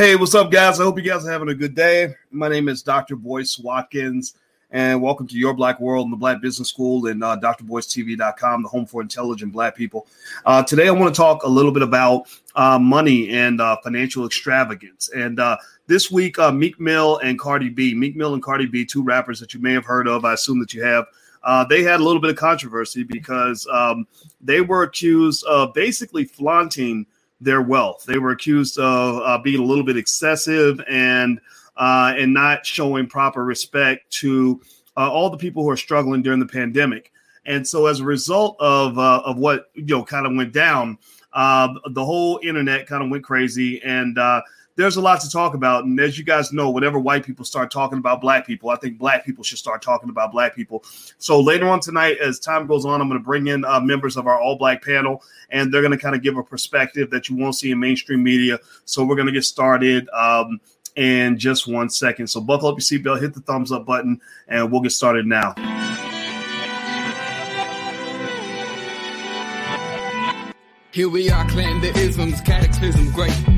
Hey, what's up, guys? I hope you guys are having a good day. My name is Dr. Boyce Watkins, and welcome to Your Black World and the Black Business School and uh, drboycetv.com, the home for intelligent Black people. Uh, today, I want to talk a little bit about uh, money and uh, financial extravagance. And uh, this week, uh, Meek Mill and Cardi B, Meek Mill and Cardi B, two rappers that you may have heard of, I assume that you have. Uh, they had a little bit of controversy because um, they were accused of basically flaunting – their wealth. They were accused of uh, being a little bit excessive and uh, and not showing proper respect to uh, all the people who are struggling during the pandemic. And so, as a result of uh, of what you know kind of went down, uh, the whole internet kind of went crazy, and uh, there's a lot to talk about. And as you guys know, whenever white people start talking about black people, I think black people should start talking about black people. So later on tonight, as time goes on, I'm going to bring in uh, members of our all black panel, and they're going to kind of give a perspective that you won't see in mainstream media. So we're going to get started. Um, in just one second. So buckle up your seatbelt, hit the thumbs up button, and we'll get started now. Here we are, clan the isms, cataclysm, great.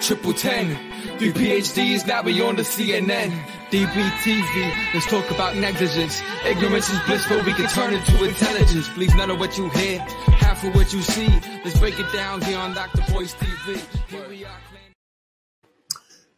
triple ten. Three PhDs, now we on the CNN. DBTV, let's talk about negligence. Ignorance is blissful, we can turn it to intelligence. Believe none of what you hear, half of what you see. Let's break it down here on Dr. Boyce TV. Here we are.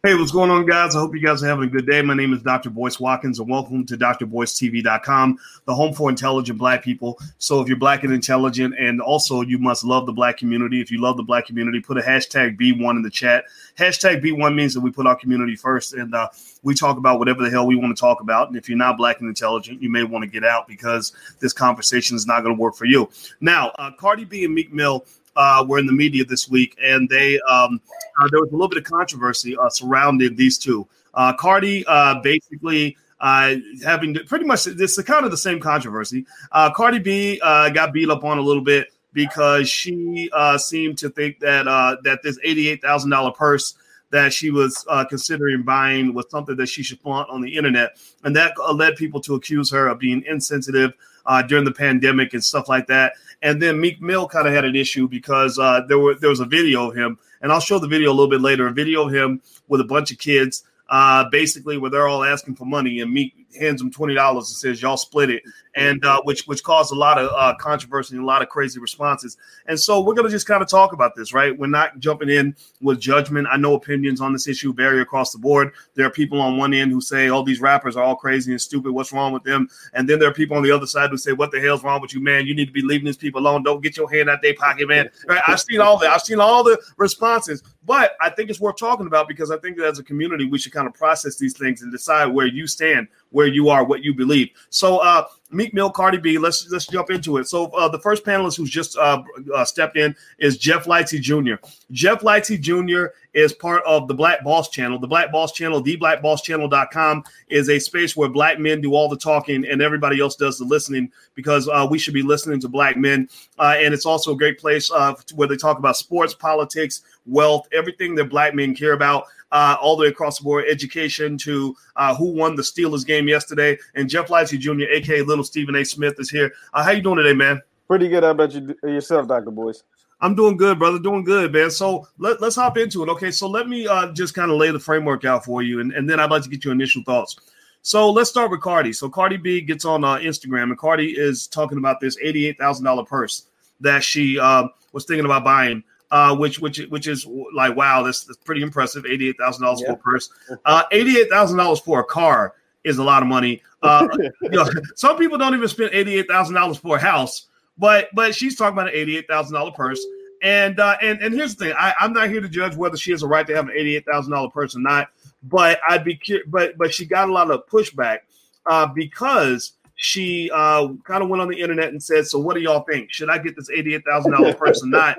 Hey, what's going on, guys? I hope you guys are having a good day. My name is Dr. Boyce Watkins, and welcome to drboycetv.com, the home for intelligent black people. So, if you're black and intelligent, and also you must love the black community. If you love the black community, put a hashtag B1 in the chat. Hashtag B1 means that we put our community first, and uh, we talk about whatever the hell we want to talk about. And if you're not black and intelligent, you may want to get out because this conversation is not going to work for you. Now, uh, Cardi B and Meek Mill uh, were in the media this week, and they um, uh, there was a little bit of controversy uh, surrounding these two. Uh, Cardi uh, basically uh, having to, pretty much this is kind of the same controversy. Cardi B got beat up on a little bit because she seemed to think that that this eighty eight thousand dollar purse that she was uh, considering buying was something that she should flaunt on the internet. And that led people to accuse her of being insensitive uh, during the pandemic and stuff like that. And then Meek Mill kind of had an issue because uh, there were there was a video of him, and I'll show the video a little bit later. A video of him with a bunch of kids, uh, basically where they're all asking for money, and Meek hands them twenty dollars and says, "Y'all split it." and uh, which which caused a lot of uh, controversy and a lot of crazy responses. And so we're to just kind of talk about this, right? We're not jumping in with judgment. I know opinions on this issue vary across the board. There are people on one end who say, "Oh, these rappers are all crazy and stupid. What's wrong with them?" And then there are people on the other side who say, "What the hell's wrong with you, man? You need to be leaving these people alone. Don't get your hand out their pocket, man." Right? I've seen all that. I've seen all the responses, but I think it's worth talking about because I think that as a community, we should kind of process these things and decide where you stand, where you are, what you believe. So, uh, Meek Mill, Cardi B. Let's let's jump into it. So uh, the first panelist who's just uh, uh, stepped in is Jeff Lightsey Jr. Jeff Lightsey Jr. is part of the Black Boss Channel. The Black Boss Channel, theblackbosschannel.com, is a space where black men do all the talking and everybody else does the listening because uh, we should be listening to black men. Uh, and it's also a great place uh, where they talk about sports, politics, wealth, everything that black men care about uh, all the way across the board, education to uh, who won the Steelers game yesterday. And Jeff Lightsey Jr., aka Little Stephen A. Smith, is here. Uh, how you doing today, man? Pretty good. How about you yourself, Doctor Boyce? I'm doing good, brother. Doing good, man. So let, us hop into it. Okay, so let me uh, just kind of lay the framework out for you, and, and then I'd like to get your initial thoughts. So let's start with Cardi. So Cardi B gets on uh, Instagram, and Cardi is talking about this eighty-eight thousand dollar purse that she uh, was thinking about buying uh, which which which is like wow, that's, that's pretty impressive. Eighty eight thousand dollars for a purse. Uh, Eighty eight thousand dollars for a car is a lot of money. Uh, you know, some people don't even spend eighty eight thousand dollars for a house, but but she's talking about an eighty eight thousand dollar purse. And uh, and and here's the thing: I, I'm not here to judge whether she has a right to have an eighty eight thousand dollar purse or not. But I'd be curious. But but she got a lot of pushback uh, because she uh, kind of went on the internet and said, "So what do y'all think? Should I get this eighty-eight thousand dollar purse or not?"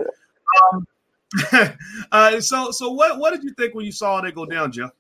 Um, uh, so, so what what did you think when you saw it go down, Jeff?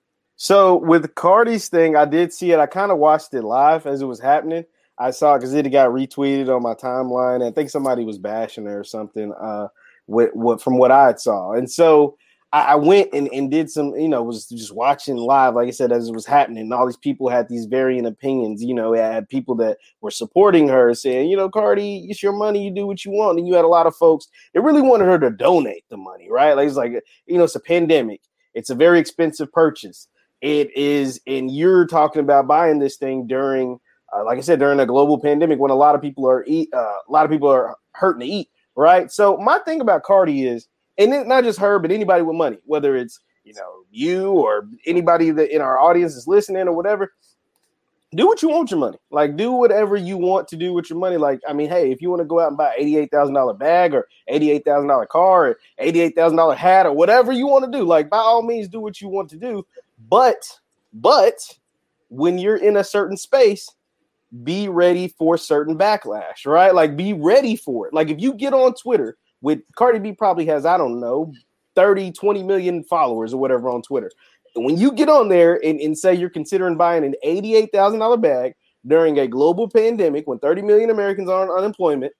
So with Cardi's thing, I did see it. I kind of watched it live as it was happening. I saw it because it got retweeted on my timeline. I think somebody was bashing her or something. Uh, with what from what I saw, and so I, I went and, and did some, you know, was just watching live, like I said, as it was happening. And all these people had these varying opinions. You know, had people that were supporting her saying, you know, Cardi, it's your money, you do what you want. And you had a lot of folks that really wanted her to donate the money, right? Like it's like, you know, it's a pandemic. It's a very expensive purchase. It is, and you're talking about buying this thing during, uh, like I said, during a global pandemic when a lot of people are eat, uh, a lot of people are hurting to eat, right? So my thing about Cardi is and it, not just her, but anybody with money, whether it's you know you or anybody that in our audience is listening or whatever. Do what you want your money. Like do whatever you want to do with your money. Like I mean, hey, if you want to go out and buy eighty-eight thousand dollar bag or eighty-eight thousand dollar car or eighty-eight thousand dollar hat or whatever you want to do, like by all means, do what you want to do. But but when you're in a certain space, be ready for certain backlash, right? Like be ready for it. Like if you get on Twitter with Cardi B probably has, I don't know, 30, 20 million followers or whatever on Twitter. When you get on there and, and say you're considering buying an $88,000 bag during a global pandemic when 30 million Americans are on unemployment,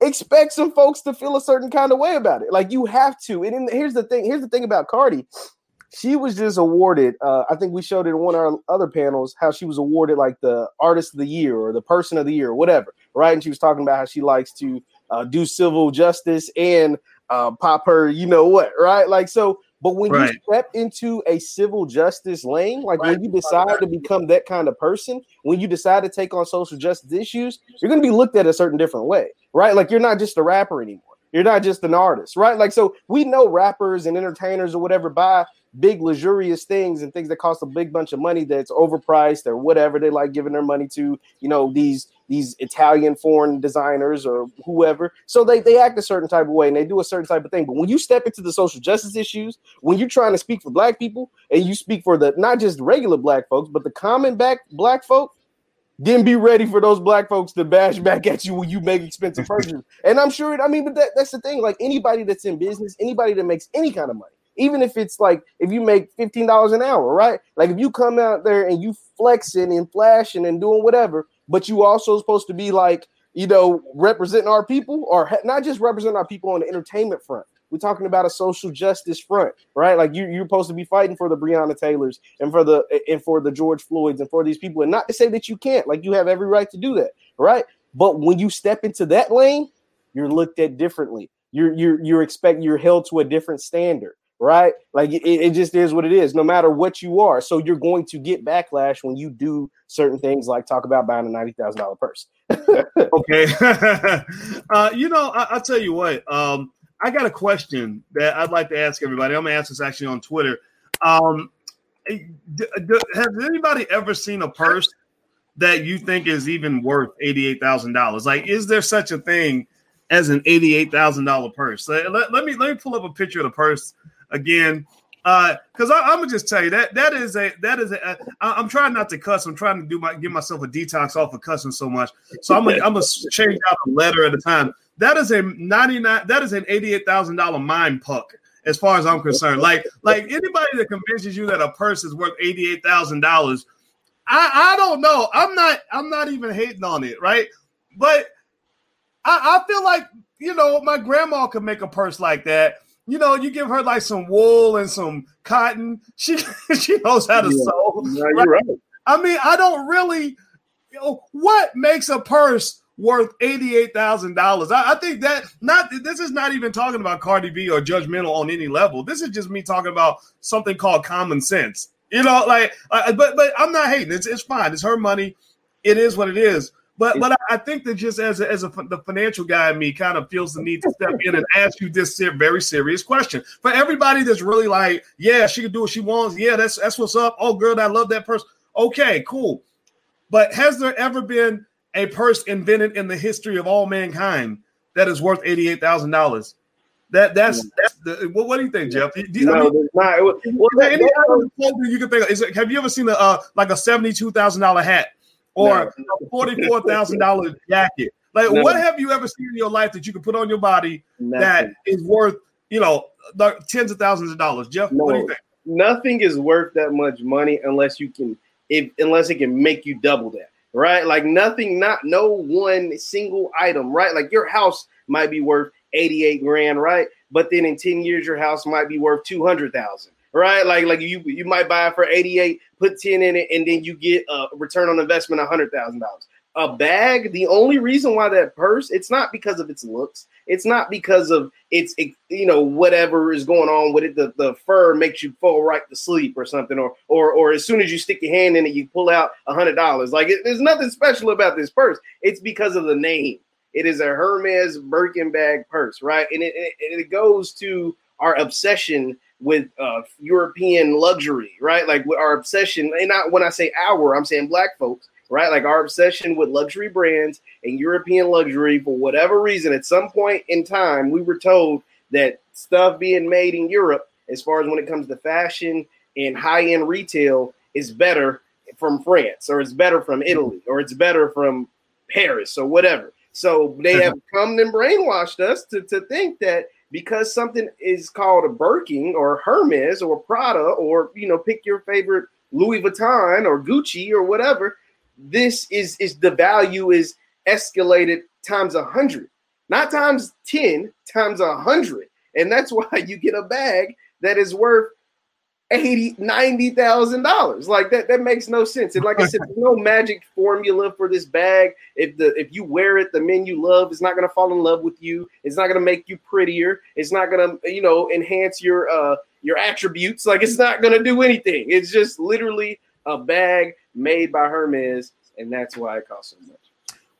expect some folks to feel a certain kind of way about it. Like you have to. And here's the thing, here's the thing about Cardi. She was just awarded, uh, I think we showed it in one of our other panels, how she was awarded like the artist of the year or the person of the year or whatever, right? And she was talking about how she likes to uh, do civil justice and uh, pop her, you know what, right? Like so. But when right. you step into a civil justice lane, like right. when you decide to become that kind of person, when you decide to take on social justice issues, you're going to be looked at a certain different way, right? Like you're not just a rapper anymore. You're not just an artist, right? Like so, we know rappers and entertainers or whatever buy big luxurious things and things that cost a big bunch of money that's overpriced or whatever they like giving their money to you know these these italian foreign designers or whoever so they, they act a certain type of way and they do a certain type of thing but when you step into the social justice issues when you're trying to speak for black people and you speak for the not just regular black folks but the common back black folk then be ready for those black folks to bash back at you when you make expensive purchases. And I'm sure, I mean, but that, that's the thing. Like anybody that's in business, anybody that makes any kind of money, even if it's like if you make $15 an hour, right? Like if you come out there and you flexing and flashing and doing whatever, but you also supposed to be like, you know, representing our people or not just representing our people on the entertainment front. We're talking about a social justice front, right? Like you, you're supposed to be fighting for the Breonna Taylors and for the and for the George Floyds and for these people, and not to say that you can't, like you have every right to do that, right? But when you step into that lane, you're looked at differently. You're you're you're expect you're held to a different standard right? Like it, it just is what it is, no matter what you are. So you're going to get backlash when you do certain things like talk about buying a ninety thousand dollar purse. okay, uh, you know, I, will tell you what. Um, I got a question that I'd like to ask everybody. I'm gonna ask this actually on Twitter. Um, d- d- has anybody ever seen a purse that you think is even worth eighty eight thousand dollars? Like, is there such a thing? As an eighty-eight thousand dollar purse. Let, let, let me let me pull up a picture of the purse again. Uh, because I'm gonna just tell you that that is a that is a. I, I'm trying not to cuss. I'm trying to do my give myself a detox off of cussing so much. So I'm gonna I'm gonna change out a letter at a time. That is a 99. That is an eighty-eight thousand dollar mind puck as far as I'm concerned. Like like anybody that convinces you that a purse is worth eighty-eight thousand dollars, I I don't know. I'm not I'm not even hating on it, right? But I, I feel like you know my grandma could make a purse like that you know, you give her like some wool and some cotton. She she knows how to yeah. sew. Yeah, you're right? I mean, I don't really. You know, what makes a purse worth eighty-eight thousand dollars? I, think that not. This is not even talking about Cardi B or judgmental on any level. This is just me talking about something called common sense. You know, like, uh, but but I'm not hating. It's it's fine. It's her money. It is what it is. But but I think that just as a, as a, the financial guy in me kind of feels the need to step in and ask you this very serious question for everybody that's really like, yeah, she can do what she wants. Yeah, that's that's what's up. Oh, girl, I love that person. Okay, cool. But has there ever been a purse invented in the history of all mankind that is worth eighty eight thousand dollars? That that's that's the, what, what do you think, Jeff? Do, do, no, I mean, not. Well, any other you can think of? Is it, have you ever seen a uh, like a seventy two thousand dollar hat? Or no. a forty-four thousand dollar jacket. Like, no. what have you ever seen in your life that you can put on your body Nothing. that is worth, you know, tens of thousands of dollars? Jeff, no. what do you think? Nothing is worth that much money unless you can, if unless it can make you double that. right? Like nothing, not no one single item, right? Like your house might be worth 88 grand, right? But then in 10 years, your house might be worth 200,000, right? Like, like you, you might buy it for 88, put 10 in it, and then you get a return on investment of $100,000 a bag, the only reason why that purse, it's not because of its looks. It's not because of its, it, you know, whatever is going on with it. The, the fur makes you fall right to sleep or something, or or or as soon as you stick your hand in it, you pull out a hundred dollars. Like it, there's nothing special about this purse. It's because of the name. It is a Hermes Birkin bag purse, right? And it, it, it goes to our obsession with uh, European luxury, right? Like our obsession, and not when I say our, I'm saying black folks right? Like our obsession with luxury brands and European luxury for whatever reason, at some point in time, we were told that stuff being made in Europe, as far as when it comes to fashion and high end retail, is better from France or it's better from Italy or it's better from Paris or whatever. So they have come and brainwashed us to, to think that because something is called a Birkin or Hermes or Prada or you know pick your favorite Louis Vuitton or Gucci or whatever this is is the value is escalated times a hundred, not times 10, times a hundred. And that's why you get a bag that is worth 80 90000 dollars. Like that that makes no sense. And like i said there's no magic formula for this bag. If the if you wear it the men you love is not to fall in love with you. It's not to make you prettier. It's not to you know enhance your uh your attributes. Like it's not to do anything. It's just literally a bag made by Hermes, and that's why it costs so much.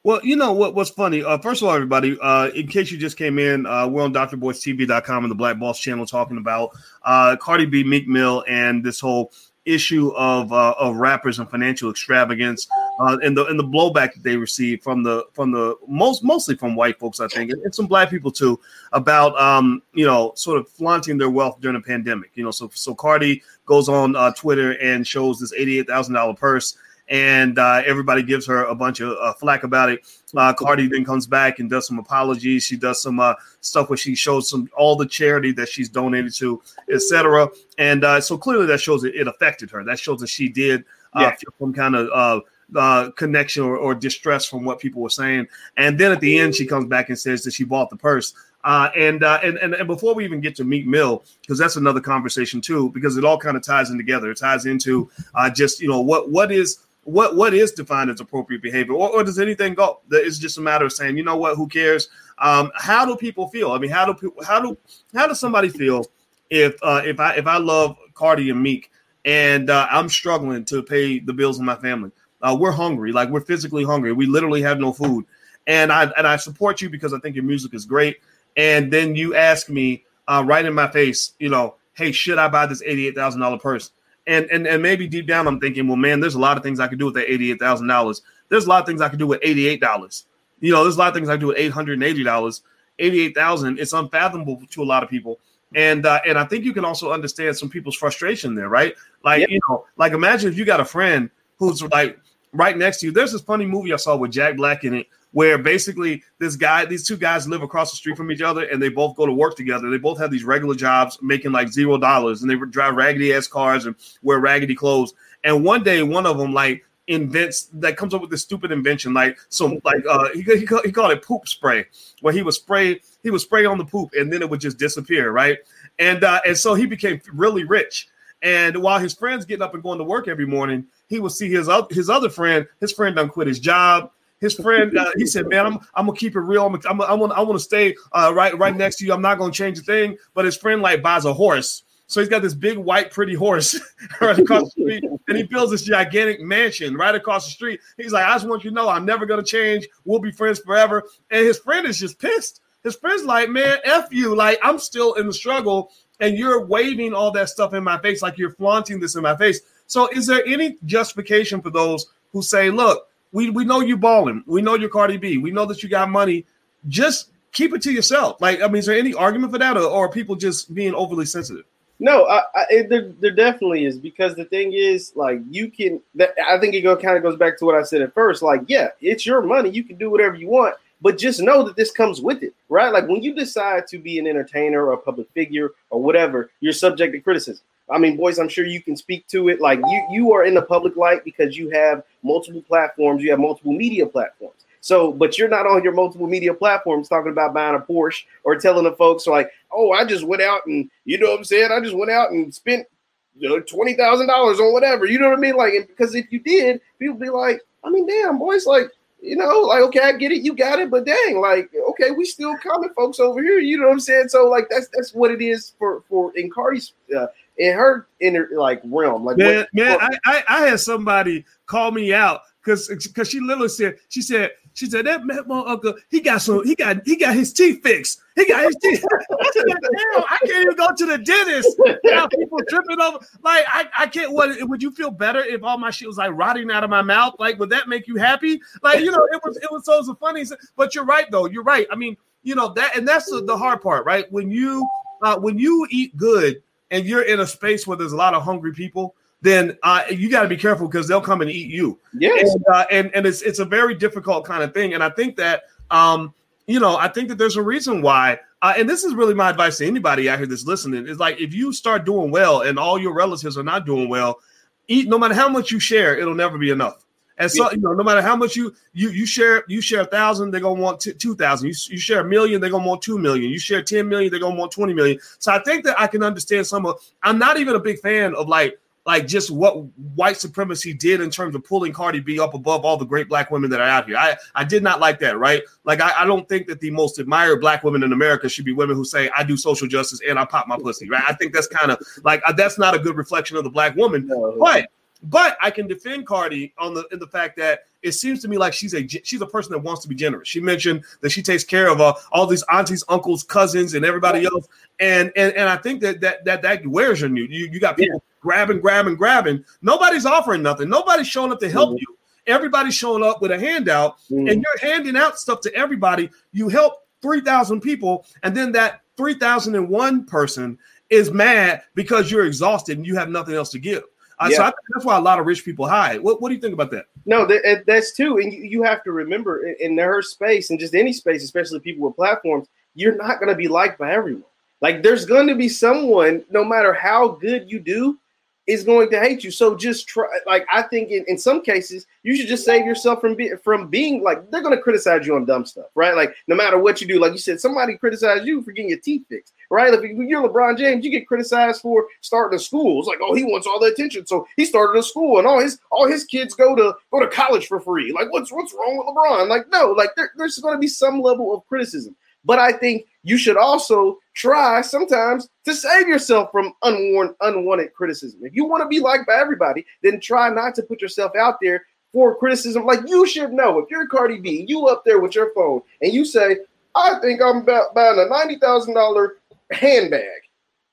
Well, you know what? What's funny? Uh, first of all, everybody, uh, in case you just came in, uh, we're on DrBoyceTV.com and the Black Boss channel talking about uh, Cardi B, Meek Mill, and this whole issue of uh, of rappers and financial extravagance, uh, and the and the blowback that they receive from the from the most mostly from white folks, I think, and, and some black people too, about um, you know sort of flaunting their wealth during a pandemic. You know, so so Cardi goes on Twitter and shows this eighty eight thousand dollar purse and uh, everybody gives her a bunch of uh, flack about it. Uh, Cardi then comes back and does some apologies. She does some uh, stuff where she shows some all the charity that she's donated to, etc. And uh, so clearly that shows it, it affected her. That shows that she did uh, yeah. feel some kind of uh, connection or, or, distress from what people were saying. And then at the end, she comes back and says that she bought the purse. Uh, and, uh, and, and and before we even get to Meek Mill, because that's another conversation too, because it all kind of ties in together. It ties into just you know what what is what what is defined as appropriate behavior, or, or does anything go? It's just a matter of saying, you know what, who cares? Um, how do people feel? I mean, how do people, how do how does somebody feel if uh, if I if I love Cardi and Meek and uh, I'm struggling to pay the bills in my family? Uh, we're hungry, like we're physically hungry. We literally have no food, and I and I support you because I think your music is great. And then you ask me uh, right in my face, you know, hey, should I buy this eighty eight thousand dollar purse? And, and and maybe deep down I'm thinking, well, man, there's a lot of things I could do with that eighty-eight thousand dollars. There's a lot of things I could do with eighty-eight dollars. You know, there's a lot of things I could do with eight hundred and eighty dollars. Eighty-eight thousand, it's unfathomable to a lot of people. And uh, and I think you can also understand some people's frustration there, right? Like yep. you know, like imagine if you got a friend who's like right next to you. There's this funny movie I saw with Jack Black in it where basically this guy, these two guys live across the street from each other and they both go to work together. They both have these regular jobs making like zero dollars and they drive raggedy ass cars and wear raggedy clothes. And one day, one of them like invents that comes up with this stupid invention, like some like uh he, he, he called it poop spray, where he would spray he would spray on the poop and then it would just disappear, right? And uh, and so he became really rich. And while his friends getting up and going to work every morning, he would see his his other friend. His friend done quit his job his friend, uh, he said, "Man, I'm I'm gonna keep it real. I'm, I'm, I want I want to stay uh, right right next to you. I'm not gonna change a thing." But his friend like buys a horse, so he's got this big white pretty horse right across the street, and he builds this gigantic mansion right across the street. He's like, "I just want you to know, I'm never gonna change. We'll be friends forever." And his friend is just pissed. His friend's like, "Man, f you. Like I'm still in the struggle." And you're waving all that stuff in my face, like you're flaunting this in my face. So, is there any justification for those who say, look, we we know you balling. We know you're Cardi B. We know that you got money. Just keep it to yourself. Like, I mean, is there any argument for that, or, or are people just being overly sensitive? No, I, I, there, there definitely is because the thing is, like, you can. That, I think it go kind of goes back to what I said at first. Like, yeah, it's your money. You can do whatever you want, but just know that this comes with it, right? Like when you decide to be an entertainer or a public figure or whatever, you're subject to criticism. I mean, Boyce, I'm sure you can speak to it. Like you, you are in the public light because you have multiple platforms, you have multiple media platforms. So, but you're not on your multiple media platforms talking about buying a Porsche or telling the folks like, "Oh, I just went out and you know what I'm saying? I just went out and spent you know, twenty thousand dollars on whatever." You know what I mean? Like, because if you did, people be like, "I mean, damn, Boyce, like." You know, like okay, I get it, you got it, but dang, like okay, we still coming, folks over here. You know what I'm saying? So like that's that's what it is for for in Cardi's uh, in her inner like realm. Like man, what, man, what, I, I I had somebody call me out because because she literally said she said she said that motherfucker he got some he got he got his teeth fixed. He got his teeth. I said, Damn, I can't even go to the dentist. Now people tripping over. Like I, I can't. What would you feel better if all my shit was like rotting out of my mouth? Like would that make you happy? Like you know it was it was so, so funny. But you're right though. You're right. I mean you know that and that's the, the hard part, right? When you uh, when you eat good and you're in a space where there's a lot of hungry people then uh, you got to be careful because they'll come and eat you. Yes, and, uh, and and it's it's a very difficult kind of thing. And I think that um, you know, I think that there's a reason why. Uh, and this is really my advice to anybody out here that's listening. Is like if you start doing well and all your relatives are not doing well, eat no matter how much you share, it'll never be enough. And so, you know, no matter how much you you you share, you share a thousand, they're gonna want two thousand. You, you share a million, they're gonna want two million. You share ten million, they're gonna want twenty million. So I think that I can understand some of. I'm not even a big fan of like like just what white supremacy did in terms of pulling Cardi B up above all the great black women that are out here. I, I did not like that, right? Like I, I don't think that the most admired black women in America should be women who say, I do social justice and I pop my pussy, right? I think that's kind of like uh, that's not a good reflection of the black woman. No. But but I can defend Cardi on the in the fact that it seems to me like she's a she's a person that wants to be generous. She mentioned that she takes care of uh, all these aunties, uncles, cousins, and everybody else. And and and I think that that that that wears on you. You you got people yeah. Grabbing, grabbing, grabbing. Nobody's offering nothing. Nobody's showing up to help mm-hmm. you. Everybody's showing up with a handout, mm-hmm. and you're handing out stuff to everybody. You help three thousand people, and then that three thousand and one person is mad because you're exhausted and you have nothing else to give. Uh, yeah. So I think that's why a lot of rich people hide. What, what do you think about that? No, that, that's too. And you, you have to remember in their space and just any space, especially people with platforms, you're not going to be liked by everyone. Like there's going to be someone, no matter how good you do, is going to hate you. So just try. Like I think in, in some cases, you should just save yourself from being from being like they're going to criticize you on dumb stuff, right? Like no matter what you do, like you said, somebody criticized you for getting your teeth fixed, right? If you're LeBron James, you get criticized for starting a school. It's like, oh, he wants all the attention, so he started a school, and all his all his kids go to go to college for free. Like, what's what's wrong with LeBron? Like, no, like there, there's going to be some level of criticism, but I think you should also try sometimes to save yourself from unwarranted, unwanted criticism. If you want to be liked by everybody, then try not to put yourself out there for criticism. Like you should know if you're Cardi B, you up there with your phone and you say, I think I'm about buying a $90,000 handbag.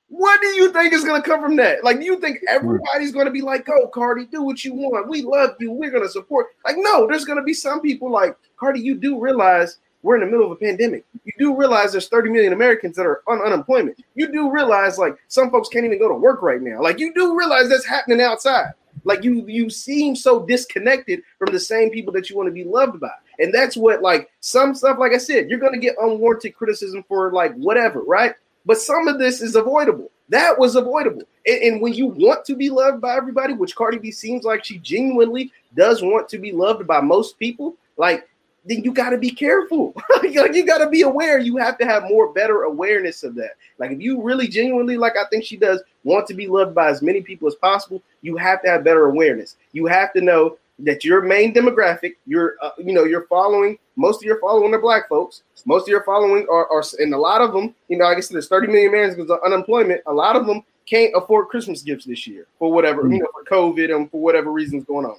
What do you think is going to come from that? Like, do you think everybody's going to be like, "Go, Cardi, do what you want. We love you. We're going to support." Like, no, there's going to be some people like Cardi. You do realize we're in the middle of a pandemic. You do realize there's 30 million Americans that are on unemployment. You do realize like some folks can't even go to work right now. Like you do realize that's happening outside. Like you you seem so disconnected from the same people that you want to be loved by. And that's what like some stuff like I said, you're going to get unwarranted criticism for like whatever, right? But some of this is avoidable. That was avoidable. And, and, when you want to be loved by everybody, which Cardi B seems like she genuinely does want to be loved by most people, like then you got to be careful. like you got to be aware. You have to have more better awareness of that. Like if you really genuinely, like I think she does, want to be loved by as many people as possible, you have to have better awareness. You have to know that your main demographic, your uh, you know, you're following. Most of your following are black folks. Most of your following are, are and a lot of them, you know, like I guess there's 30 million Americans because of unemployment. A lot of them can't afford Christmas gifts this year for whatever, mm-hmm. you know, for COVID and for whatever reasons going on.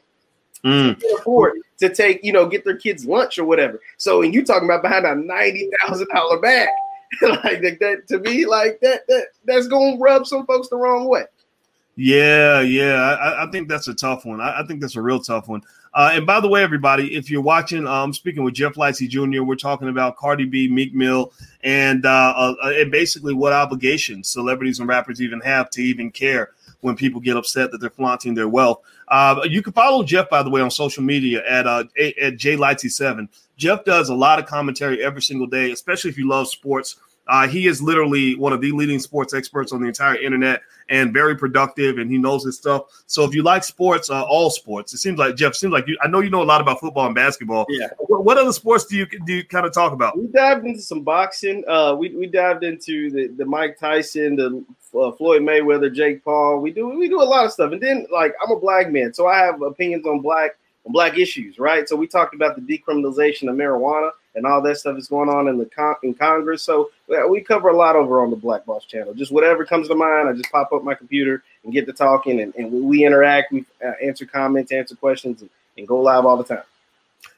Mm. They afford to take, you know, get their kids lunch or whatever. So and you talking about behind a ninety thousand dollar bag, like that, to me, like that, that that's gonna rub some folks the wrong way. Yeah, yeah, I, I think that's a tough one. I, I, think that's a real tough one. Uh, and by the way, everybody, if you're watching, I'm um, speaking with Jeff Lightsey Jr. We're talking about Cardi B, Meek Mill, and uh, uh, and basically what obligations celebrities and rappers even have to even care when people get upset that they're flaunting their wealth. Uh, you can follow Jeff, by the way, on social media at uh, at J Lightsey Seven. Jeff does a lot of commentary every single day, especially if you love sports Uh, he is literally one of the leading sports experts on the entire internet and very productive, and he knows his stuff. So if you like sports, uh, all sports, it seems like Jeff. Seems like you. I know you know a lot about football and basketball. Yeah. What, what other sports do you do you kind of talk about? We dived into some boxing. Uh, we we dived into the the Mike Tyson, the uh, Floyd Mayweather, Jake Paul. We do we do a lot of stuff, and then like I'm a black man, so I have opinions on black on black issues, right? So we talked about the decriminalization of marijuana and all that stuff is going on in the con- in Congress. So yeah, we cover a lot over on the Black Boss channel. Just whatever comes to mind, I just pop up my computer and get to talking, and, and we interact. We uh, answer comments, answer questions, and, and go live all the time.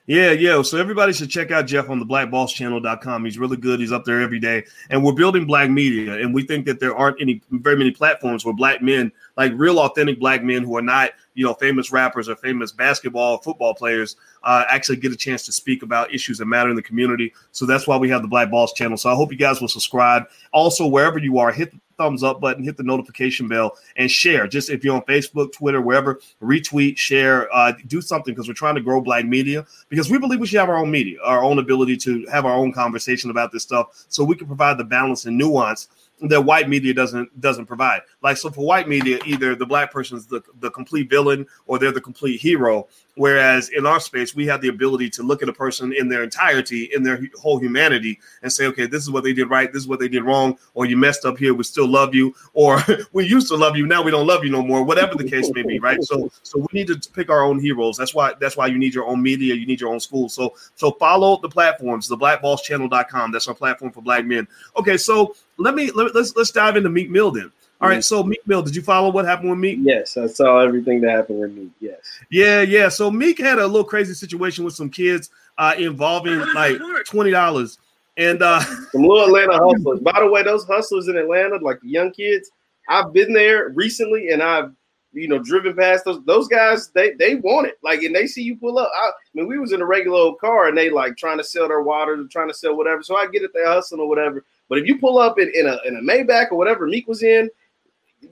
Yeah, yeah. So everybody should check out Jeff on the blackbosschannel.com. He's really good. He's up there every day. And we're building black media. And we think that there aren't any very many platforms where black men, like real authentic black men who are not, you know, famous rappers or famous basketball, football players, uh, actually get a chance to speak about issues that matter in the community. So that's why we have the Black Boss channel. So I hope you guys will subscribe. Also, wherever you are, hit the thumbs up button, hit the notification bell, and share. Just if you're on Facebook, Twitter, wherever, retweet, share, uh, do something because we're trying to grow black media because we believe we should have our own media, our own ability to have our own conversation about this stuff so we can provide the balance and nuance that white media doesn't doesn't provide. Like so for white media, either the black person's the, the complete villain or they're the complete hero. Whereas in our space, we have the ability to look at a person in their entirety, in their whole humanity, and say, okay, this is what they did right, this is what they did wrong, or you messed up here, we still love you, or we used to love you, now we don't love you no more, whatever the case may be, right? So so we need to pick our own heroes. That's why that's why you need your own media, you need your own school. So so follow the platforms, the blackbosschannel.com. That's our platform for black men. Okay, so let me let, let's let's dive into Meek Mill then. All right, so Meek Mill, did you follow what happened with Meek? Yes, I saw everything that happened with Meek. Yes. Yeah, yeah. So Meek had a little crazy situation with some kids uh, involving like twenty dollars, and uh, some little Atlanta hustlers. By the way, those hustlers in Atlanta, like the young kids, I've been there recently, and I've you know driven past those those guys. They they want it, like, and they see you pull up. I, I mean, we was in a regular old car, and they like trying to sell their water, trying to sell whatever. So I get it, they hustling or whatever. But if you pull up in, in a in a Maybach or whatever Meek was in,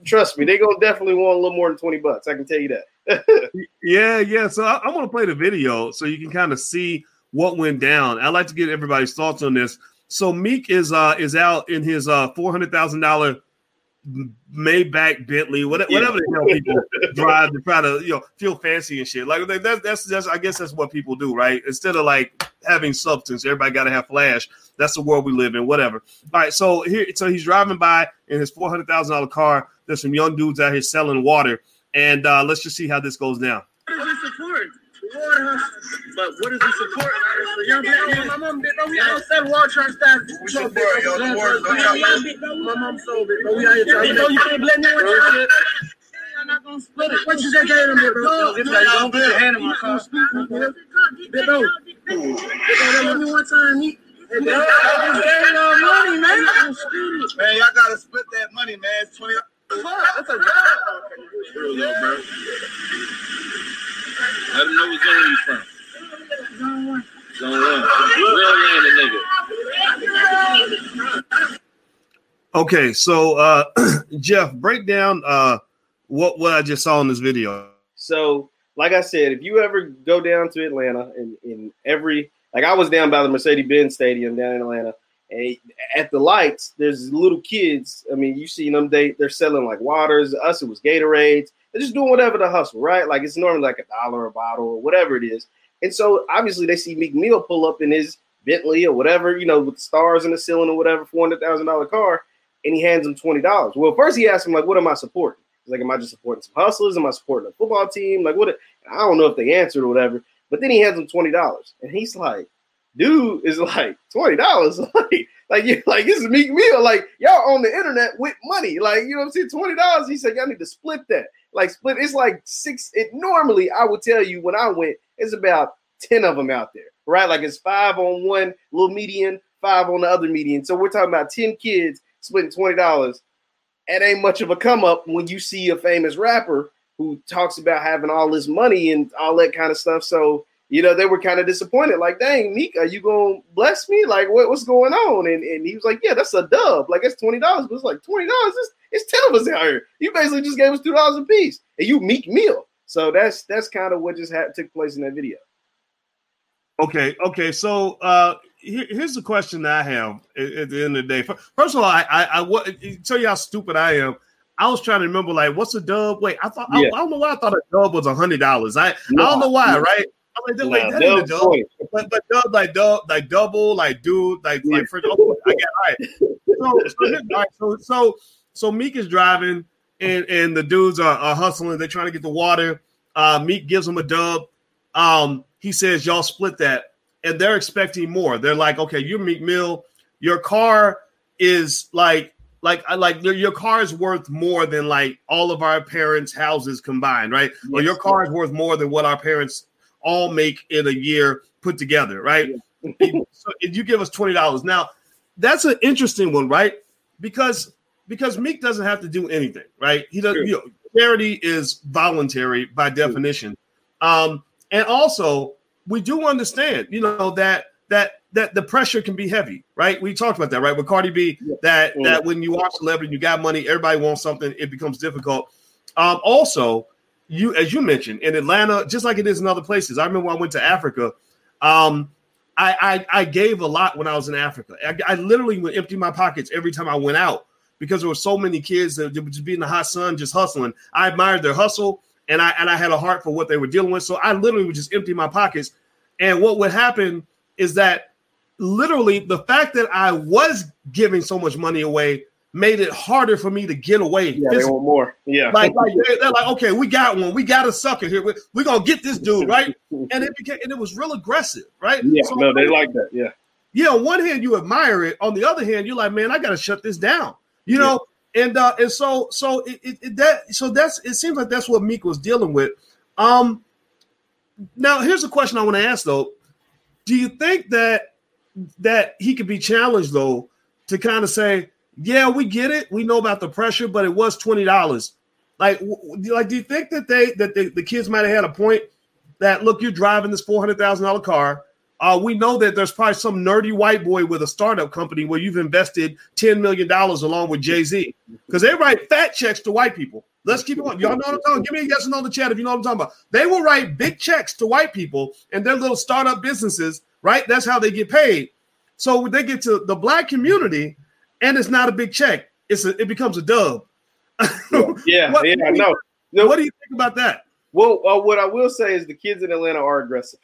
trust me, they gonna definitely want a little more than twenty bucks. I can tell you that. yeah, yeah. So I, am gonna play the video so you can kind of see what went down. I'd like to get everybody's thoughts on this. So Meek is uh is out in his uh four hundred thousand dollar Maybach Bentley, whatever, yeah. whatever the hell people drive to try to you know feel fancy and shit. Like that's that's that's I guess that's what people do, right? Instead of like having substance, everybody got to have flash. That's the world we live in. Whatever. All right, so here, so he's driving by in his four hundred thousand dollar car. There's some young dudes out here selling water, and uh, let's just see how this goes down. What is this support? Water but what is this support? The young black man, my mom, big bro, we out seven water truck staff. We support your support. My mom sold it, but we out here trying to. You can't blame me with that I'm not gonna split it. What you say, Jalen, big bro? Don't be a hand in my car. Big bro. Big bro, let me one time, me. Man, y'all gotta split that money, man. It's 20 That's a job. Let him know what zone he's from. Zone one. Zone one. Real nigga. Okay, so uh, Jeff, break down uh, what what I just saw in this video. So, like I said, if you ever go down to Atlanta in, in every like I was down by the Mercedes Benz Stadium down in Atlanta, and at the lights, there's little kids. I mean, you see them, they they're selling like waters. Us, it was Gatorades. They're just doing whatever to hustle, right? Like it's normally like a dollar a bottle or whatever it is. And so obviously they see Meek Mill pull up in his Bentley or whatever, you know, with stars in the ceiling or whatever, four hundred thousand dollar car, and he hands him twenty dollars. Well, first he asks him like, "What am I supporting?" He's like, "Am I just supporting some hustlers? Am I supporting a football team? Like, what?" I don't know if they answered or whatever. But then he hands him twenty dollars, and he's like, dude is like twenty dollars. like, like you like this is Meek Mill. Like y'all on the internet with money. Like, you know what I'm saying? Twenty dollars. He said, Y'all need to split that. Like split, it's like six. It normally I would tell you when I went, it's about 10 of them out there, right? Like it's five on one little median, five on the other median. So we're talking about 10 kids splitting $20. It ain't much of a come up when you see a famous rapper who talks about having all this money and all that kind of stuff. So you know, they were kind of disappointed. Like, dang, Meek, are you gonna bless me? Like, what, what's going on? And, and he was like, Yeah, that's a dub. Like, it's twenty dollars, but it's like twenty dollars. It's, it's ten of us out here. You basically just gave us two dollars a piece, and you Meek Mill. So that's that's kind of what just had, took place in that video. Okay, okay. So uh here, here's the question that I have at, at, the end of the day. First of all, I I, I what tell you how stupid I am. I was trying to remember like what's a dub? Wait, I thought yeah. I, I, don't know why I thought a dub was a hundred dollars. I no, I don't know why, no. right? I'm like, wait, that ain't a dub. But, but dub like dub like double like dude like yeah. like for oh, I get all right. So so, all right, so so so Meek is driving and and the dudes are, are hustling. They're trying to get the water. Uh, Meek gives him a dub. Um, he says y'all split that, and they're expecting more. They're like, okay, you're Meek Mill. Your car is like like like your car is worth more than like all of our parents' houses combined, right? Yes, or your car is worth more than what our parents all make in a year put together, right? Yeah. so if you give us twenty dollars now. That's an interesting one, right? Because because Meek doesn't have to do anything, right? He doesn't. You know, charity is voluntary by definition, um, and also we do understand, you know, that that that the pressure can be heavy, right? We talked about that, right? With Cardi B, yeah. that yeah. that when you are celebrity, you got money, everybody wants something, it becomes difficult. Um, also, you as you mentioned in Atlanta, just like it is in other places. I remember I went to Africa. Um, I, I, I gave a lot when I was in Africa. I, I literally would empty my pockets every time I went out because there were so many kids that would just be in the hot sun just hustling. I admired their hustle and I and I had a heart for what they were dealing with. So I literally would just empty my pockets. And what would happen is that literally the fact that I was giving so much money away made it harder for me to get away. Yeah, they want more. Yeah, like, like they, are like, okay, we got one, we got a sucker here. We're, we're gonna get this dude right, and it became and it was real aggressive, right? Yeah, so no, they like that. Yeah, yeah. On one hand, you admire it. On the other hand, you're like, man, I got to shut this down. You know, yeah. and uh, and so so it, it, it, that so that's it seems like that's what Meek was dealing with. Um, now here's a question I want to ask though: Do you think that that he could be challenged though to kind of say? Yeah, we get it. We know about the pressure, but it was twenty dollars. Like, like, do you think that they that the, kids might have had a point that look, you're driving this four hundred thousand dollar car. Uh, we know that there's probably some nerdy white boy with a startup company where you've invested ten million dollars along with Jay Z because they write fat checks to white people. Let's keep on. Y'all know what I'm talking. Give me a yes or no in the chat if you know what I'm talking about. They will write big checks to white people and their little startup businesses. Right, that's how they get paid. So when they get to the black community, and it's not a big check. It's a, it becomes a dub. yeah, what, yeah, I know. No, what do you think about that? Well, uh, what I will say is the kids in Atlanta are aggressive.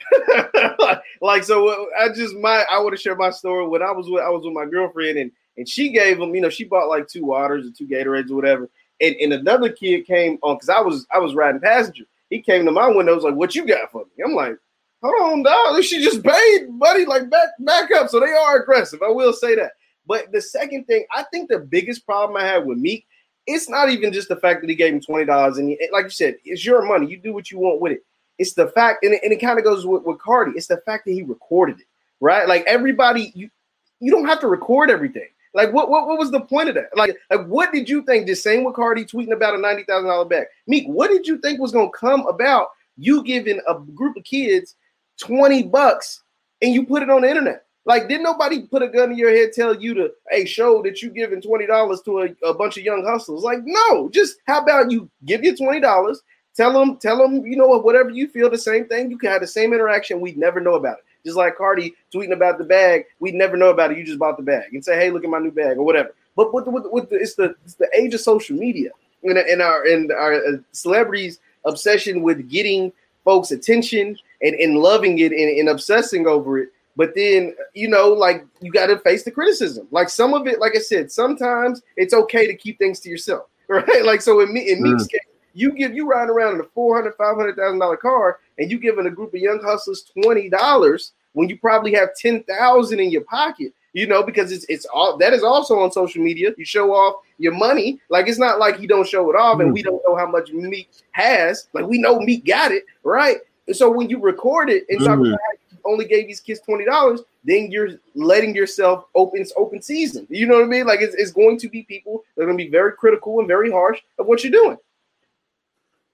like, so uh, I just my I want to share my story. When I was with I was with my girlfriend and and she gave them, you know, she bought like two waters or two Gatorades or whatever. And, and another kid came on because I was I was riding passenger. He came to my window, was like, "What you got for me?" I'm like, "Hold on, dog. She just paid, buddy. Like back back up." So they are aggressive. I will say that. But the second thing, I think the biggest problem I had with Meek, it's not even just the fact that he gave him twenty dollars, and like you said, it's your money. You do what you want with it. It's the fact, and it, and it kind of goes with, with Cardi. It's the fact that he recorded it, right? Like everybody, you you don't have to record everything. Like what, what what was the point of that? Like like what did you think? Just same with Cardi tweeting about a ninety thousand dollar bag. Meek, what did you think was gonna come about you giving a group of kids twenty bucks and you put it on the internet? Like, did nobody put a gun in your head, tell you to, hey, show that you giving twenty dollars to a, a, bunch of young hustlers? Like, no. Just how about you give your twenty dollars, tell them, tell them, you know what, whatever you feel, the same thing. You can have the same interaction. We'd never know about it. Just like Cardi tweeting about the bag, we'd never know about it. You just bought the bag and say, hey, look at my new bag or whatever. But with with with the it's the it's the age of social media and, and our and our uh, celebrities' obsession with getting folks' attention and, and loving it and, and obsessing over it but then, you know, like you got to face the criticism. Like some of it, like I said, sometimes it's okay to keep things to yourself, right? Like so in me, in Meek's mm. case, you give you riding around in a four hundred, five hundred thousand dollar car, and you giving a group of young hustlers twenty dollars when you probably have ten thousand in your pocket. You know, because it's it's all that is also on social media. You show off your money. Like it's not like you don't show it off, and we don't know how much Meek has. Like we know Meek got it, right? And so when you record it and talk mm-hmm. about only gave these kids twenty dollars, then you're letting yourself open open season. You know what I mean? Like it's, it's going to be people that are going to be very critical and very harsh of what you're doing.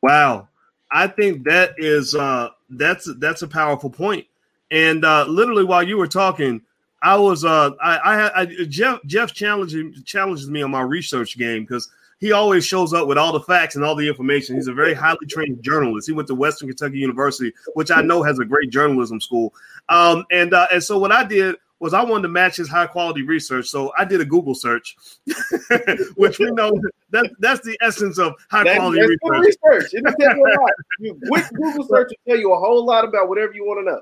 Wow, I think that is uh that's that's a powerful point. And uh literally while you were talking, I was uh I I, I Jeff Jeff challenged challenges me on my research game because he always shows up with all the facts and all the information. He's a very highly trained journalist. He went to Western Kentucky University, which I know has a great journalism school. Um, and uh, and so what I did was I wanted to match his high quality research. So I did a Google search, which we know that that's the essence of high That's, quality research. research. It you a lot. You- Google search will tell you a whole lot about whatever you want to know.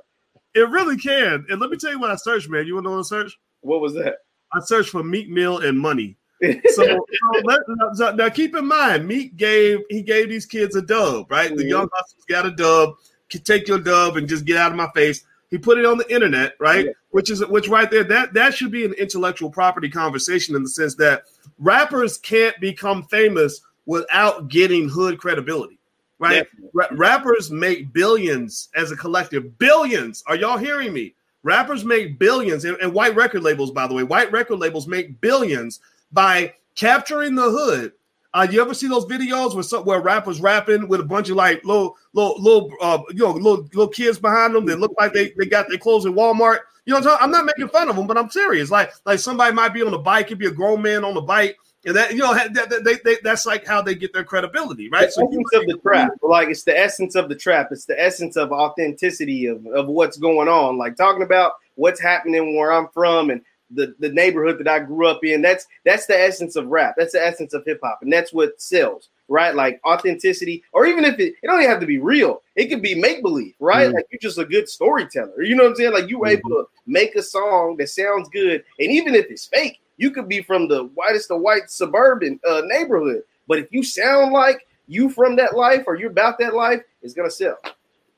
It really can. And let me tell you what I searched, man. You want to know what I searched? What was that? I searched for Meek Mill and money. So, so let, so now keep in mind, Meek gave he gave these kids a dub, right? The Mhm. young hustlers got a dub. Take your dub and just get out of my face. He put it on the internet, right? Yeah. Which is which right there. That that should be an intellectual property conversation in the sense that rappers can't become famous without getting hood credibility, right? Ra- rappers make billions as a collective. Billions. Are y'all hearing me? Rappers make billions, and, and white record labels, by the way, white record labels make billions by capturing the hood. Uh, you ever see those videos where some, where rappers rapping with a bunch of like little little little uh, you know little little kids behind them that look like they, they got their clothes at Walmart? You know, I'm, I'm not making fun of them, but I'm serious. Like like somebody might be on a bike, could be a grown man on the bike, and that you know that, that- they, they, that's like how they get their credibility, right? the essence of the trap. Like it's the essence of the trap. It's the essence of authenticity of, of what's going on. Like talking about what's happening where I'm from and the, the neighborhood that I grew up in. That's that's the essence of rap. That's the essence of hip hop, and that's what sells, right? Like authenticity, or even if it, it don't even have to be real. It could be make believe, right? Mhm. Like you're just a good storyteller. You know what I'm saying? Like you were able to make a song that sounds good, and even if it's fake, you could be from the whitest of white suburban uh, neighborhood. But if you sound like you from that life or you're about that life, it's gonna sell.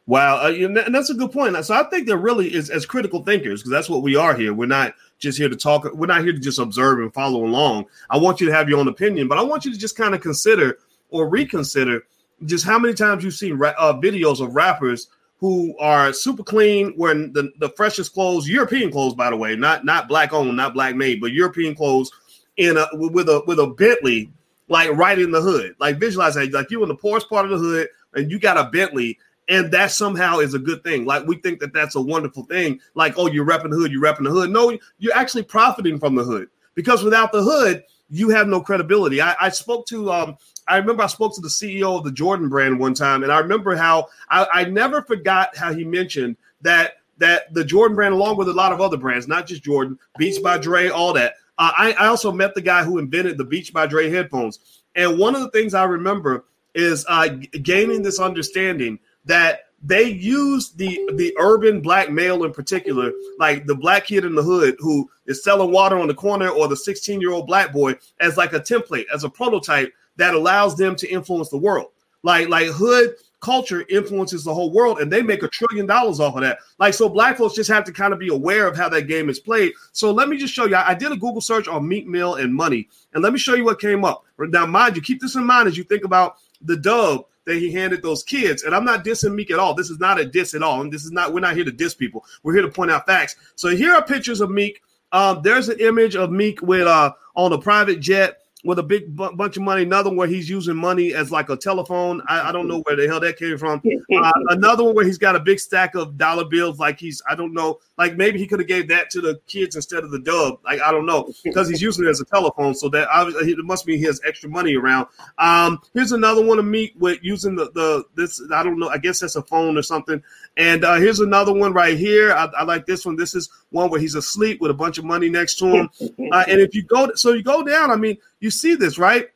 Wow, uh, and and that's a good point. So I think there really is as critical thinkers because that's what we are here. We're not just here to talk. We're not here to just observe and follow along. I want you to have your own opinion, but I want you to just kind of consider or reconsider just how many times you've seen ra- uh, videos of rappers who are super clean, wearing the, the freshest clothes, European clothes, by the way, not not black owned, not black made, but European clothes in a with a with a Bentley, like right in the hood. Like visualize that, like you in the poorest part of the hood, and you got a Bentley and that somehow is a good thing. Like we think that that's a wonderful thing. Like, oh, you're repping the hood, you're repping the hood. No, you're actually profiting from the hood because without the hood, you have no credibility. I, I spoke to, um, I remember I spoke to the CEO of the Jordan brand one time, and I remember how I, I never forgot how he mentioned that that the Jordan brand, along with a lot of other brands, not just Jordan, Beats by Dre, all that. Uh, I, I also met the guy who invented the Beats by Dre headphones, and one of the things I remember is uh, gaining this understanding that they use the the urban black male in particular, like the black kid in the hood who is selling water on the corner, or the 16 year old black boy, as like a template, as a prototype that allows them to influence the world. Like like hood culture influences the whole world, and they make a trillion dollars off of that. Like so, black folks just have to kind of be aware of how that game is played. So let me just show you. I did a Google search on Meek Mill and money, and let me show you what came up. Now, mind you, keep this in mind as you think about the dub that he handed those kids. And I'm not dissing Meek at all. This is not a diss at all. And this is not, we're not here to diss people. We're here to point out facts. So here are pictures of Meek. Um, there's an image of Meek with uh on a private jet with a big bu- bunch of money. Another one where he's using money as like a telephone. I, I don't know where the hell that came from. Uh, another one where he's got a big stack of dollar bills. Like he's, I don't know, like maybe he could have gave that to the kids instead of the dub. Like I don't know because he's using it as a telephone. So that obviously it must mean he has extra money around. Um, here's another one of Meek with using the the this. I don't know. I guess that's a phone or something. And uh, here's another one right here. I, I like this one. This is one where he's asleep with a bunch of money next to him. Uh, and if you go, so you go down. I mean, you see this, right?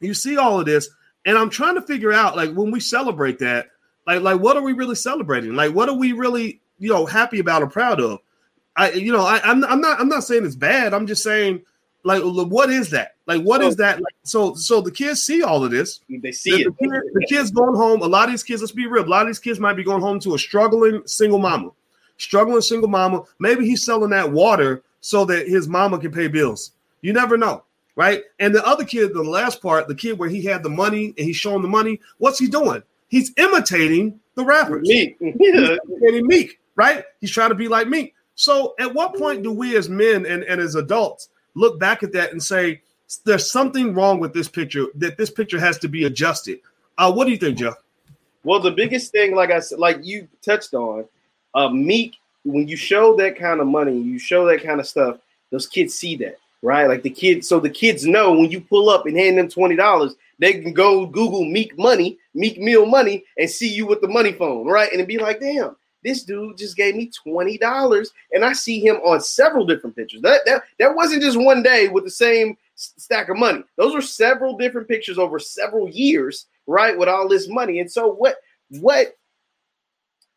You see all of this, and I'm trying to figure out, like, when we celebrate that, like, like what are we really celebrating? Like, what are we really, you know, happy about or proud of? I, you know, I, I'm, I'm not, I'm not saying it's bad. I'm just saying, like, what is that? Like, what is oh. that? Like, so, so the kids see all of this. They see The, it. the kid- the kids going home. A lot of these kids, let's be real. A lot of these kids might be going home to a struggling single mama, struggling single mama. Maybe he's selling that water so that his mama can pay bills. You never know, right? And the other kid, the last part, the kid where he had the money and he's showing the money. What's he doing? He's imitating the rappers. Me. He's imitating Meek, right? He's trying to be like Meek. So, at what point do we as men and, and as adults look back at that and say, there's something wrong with this picture, that this picture has to be adjusted? Uh, what do you think, Jeff? Well, the biggest thing, like I said, like you touched on, uh, Meek, when you show that kind of money, you show that kind of stuff, those kids see that, right? Like the kids, so the kids know when you pull up and hand them twenty dollars, they can go Google Meek money, Meek Mill money, and see you with the money phone, right? And be like, damn, this dude just gave me twenty dollars, and I see him on several different pictures. That that that wasn't just one day with the same stack of money. Those were several different pictures over several years, right? With all this money, and so what what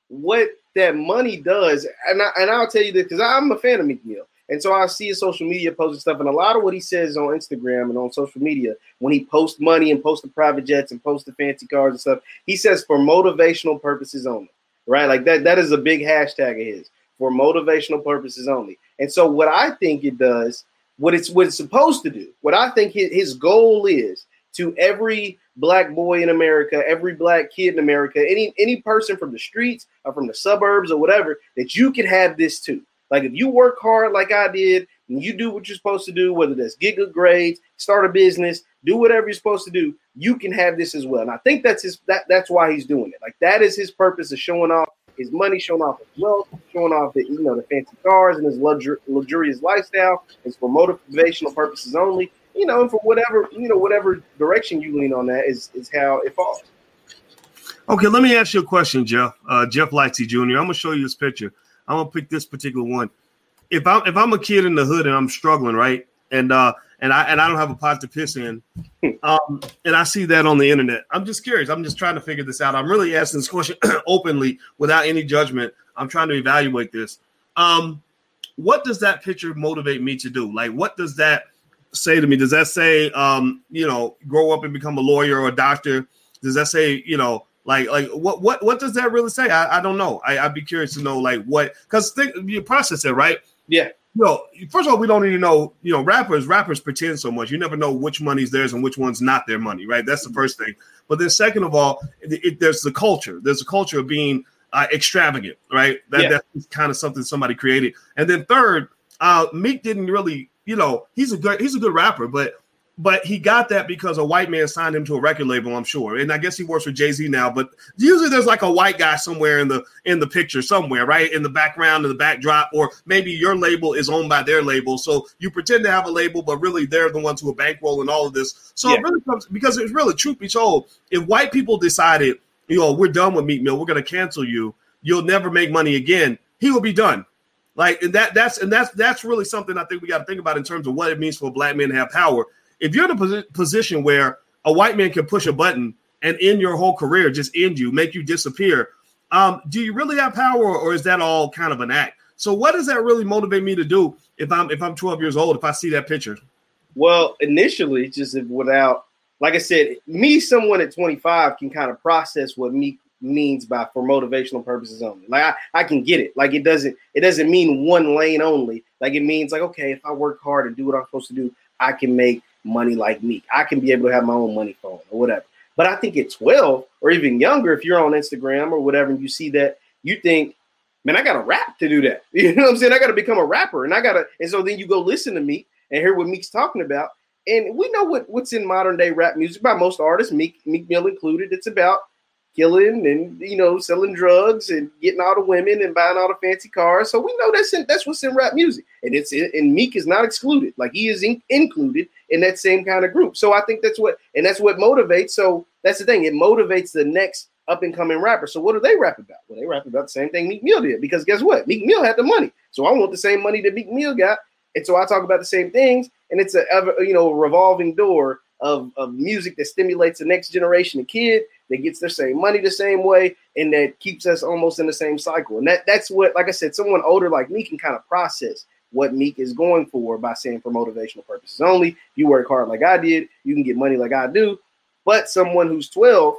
what that money does, and I, and I'll tell you this because I'm a fan of Meek Mill. And so I see his social media posting stuff, and a lot of what he says on Instagram and on social media when he posts money and posts the private jets and posts the fancy cars and stuff, he says for motivational purposes only, right? Like that, that is a big hashtag of his for motivational purposes only. And so what I think it does, what it's what it's supposed to do, what I think his, his goal is to every black boy in America, every black kid in America, any any person from the streets or from the suburbs or whatever, that you can have this too like if you work hard like I did, and you do what you're supposed to do, whether that's get good grades, start a business, do whatever you're supposed to do, you can have this as well. And I think that's his that that's why he's doing it. Like that is his purpose of showing off his money, showing off his wealth, showing off the you know the fancy cars and his luxur- luxurious lifestyle. It's for motivational purposes only. You know, and for whatever you know, whatever direction you lean on that is is how it falls. Okay, let me ask you a question, Jeff. Uh, Jeff Lightsey Jr. I'm gonna show you this picture. I'm gonna pick this particular one. If I'm if I'm a kid in the hood and I'm struggling, right, and uh and I and I don't have a pot to piss in, um, and I see that on the internet, I'm just curious. I'm just trying to figure this out. I'm really asking this question openly without any judgment. I'm trying to evaluate this. Um, what does that picture motivate me to do? Like, what does that say to me? Does that say, um, you know, grow up and become a lawyer or a doctor? Does that say, you know, like, like what what what does that really say? I, I don't know. I, I'd be curious to know like what because think you process it, right? Yeah. You know, first of all, we don't even know, you know, rappers, rappers pretend so much. You never know which money's theirs and which one's not their money, right? That's the first thing. But then second of all, it, it, there's the culture. There's a culture of being uh, extravagant, right? That, yeah. That's kind of something somebody created. And then third, uh, Meek didn't really, you know, he's a good he's a good rapper, but but he got that because a white man signed him to a record label, I'm sure. And I guess he works for Jay Z now. But usually there's like a white guy somewhere in the in the picture, somewhere, right in the background, in the backdrop, or maybe your label is owned by their label. So you pretend to have a label, but really they're the ones who are bankrolling all of this. So yeah. it really comes because it's really truth be told, if white people decided, you know, we're done with Meek Mill, we're going to cancel you, you'll never make money again. He will be done. Like and that that's and that's that's really something I think we got to think about in terms of what it means for a black man to have power if you're in a posi- position where a white man can push a button and end your whole career, just end you, make you disappear, um, do you really have power, or is that all kind of an act? So, what does that really motivate me to do if I'm if I'm 12 years old? If I see that picture? Well, initially, just without, like I said, me, someone at 25 can kind of process what Meek means by for motivational purposes only. Like I, I can get it. Like it doesn't it doesn't mean one lane only. Like it means like okay, if I work hard and do what I'm supposed to do, I can make money like me. I can be able to have my own money phone or whatever. But I think at 12 or even younger, if you're on Instagram or whatever, and you see that, you think, man, I got to rap to do that. You know what I'm saying? I got to become a rapper. And I got to, and so then you go listen to Meek and hear what Meek's talking about. And we know what, what's in modern day rap music by most artists, Meek, Meek Mill included. It's about killing and you know selling drugs and getting all the women and buying all the fancy cars. So we know that's in, that's what's in rap music, and it's in, and Meek is not excluded. Like he is in, included in that same kind of group. So I think that's what and that's what motivates. So that's the thing; it motivates the next up and coming rapper. So what do they rap about? Well, they rap about the same thing Meek Mill did because guess what? Meek Mill had the money, so I want the same money that Meek Mill got, and so I talk about the same things, and it's a ever you know revolving door of, of music that stimulates the next generation of kid that gets their same money the same way and that keeps us almost in the same cycle. And that that's what, like I said, someone older like me can kind of process what Meek is going for by saying for motivational purposes only. You work hard like I did, you can get money like I do. But someone who's 12,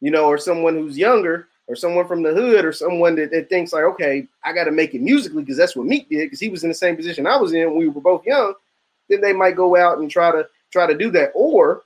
you know, or someone who's younger, or someone from the hood, or someone that, that thinks like, okay, I got to make it musically because that's what Meek did because he was in the same position I was in when we were both young. Then they might go out and try to try to do that, or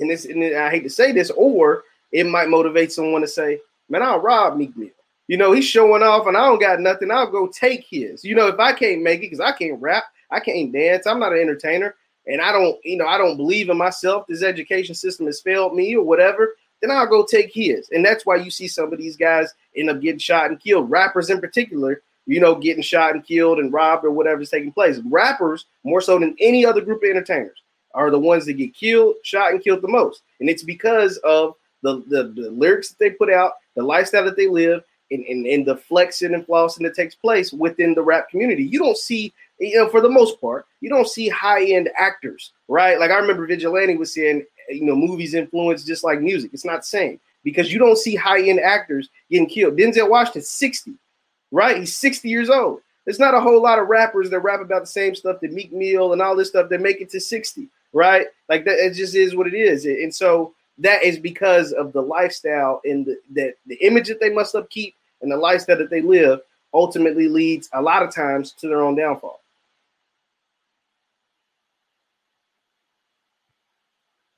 and this, and I hate to say this, or it might motivate someone to say, "Man, I'll rob Meek Mill." You know, he's showing off, and I don't got nothing. I'll go take his. You know, if I can't make it because I can't rap, I can't dance, I'm not an entertainer, and I don't, you know, I don't believe in myself. This education system has failed me, or whatever. Then I'll go take his, and that's why you see some of these guys end up getting shot and killed. Rappers in particular, you know, getting shot and killed and robbed or whatever is taking place. Rappers more so than any other group of entertainers are the ones that get killed, shot, and killed the most. And it's because of the, the, the lyrics that they put out, the lifestyle that they live, and, and, and the flexing and flossing that takes place within the rap community. You don't see, you know, for the most part, you don't see high end actors, right? Like I remember Vigilante was saying, you know, movies influence just like music. It's not the same because you don't see high end actors getting killed. Denzel Washington, 60, right? He's 60 years old. There's not a whole lot of rappers that rap about the same stuff that Meek Mill and all this stuff that make it to 60, right? Like that, it just is what it is. And so that is because of the lifestyle and the, that the image that they must upkeep and the lifestyle that they live ultimately leads a lot of times to their own downfall.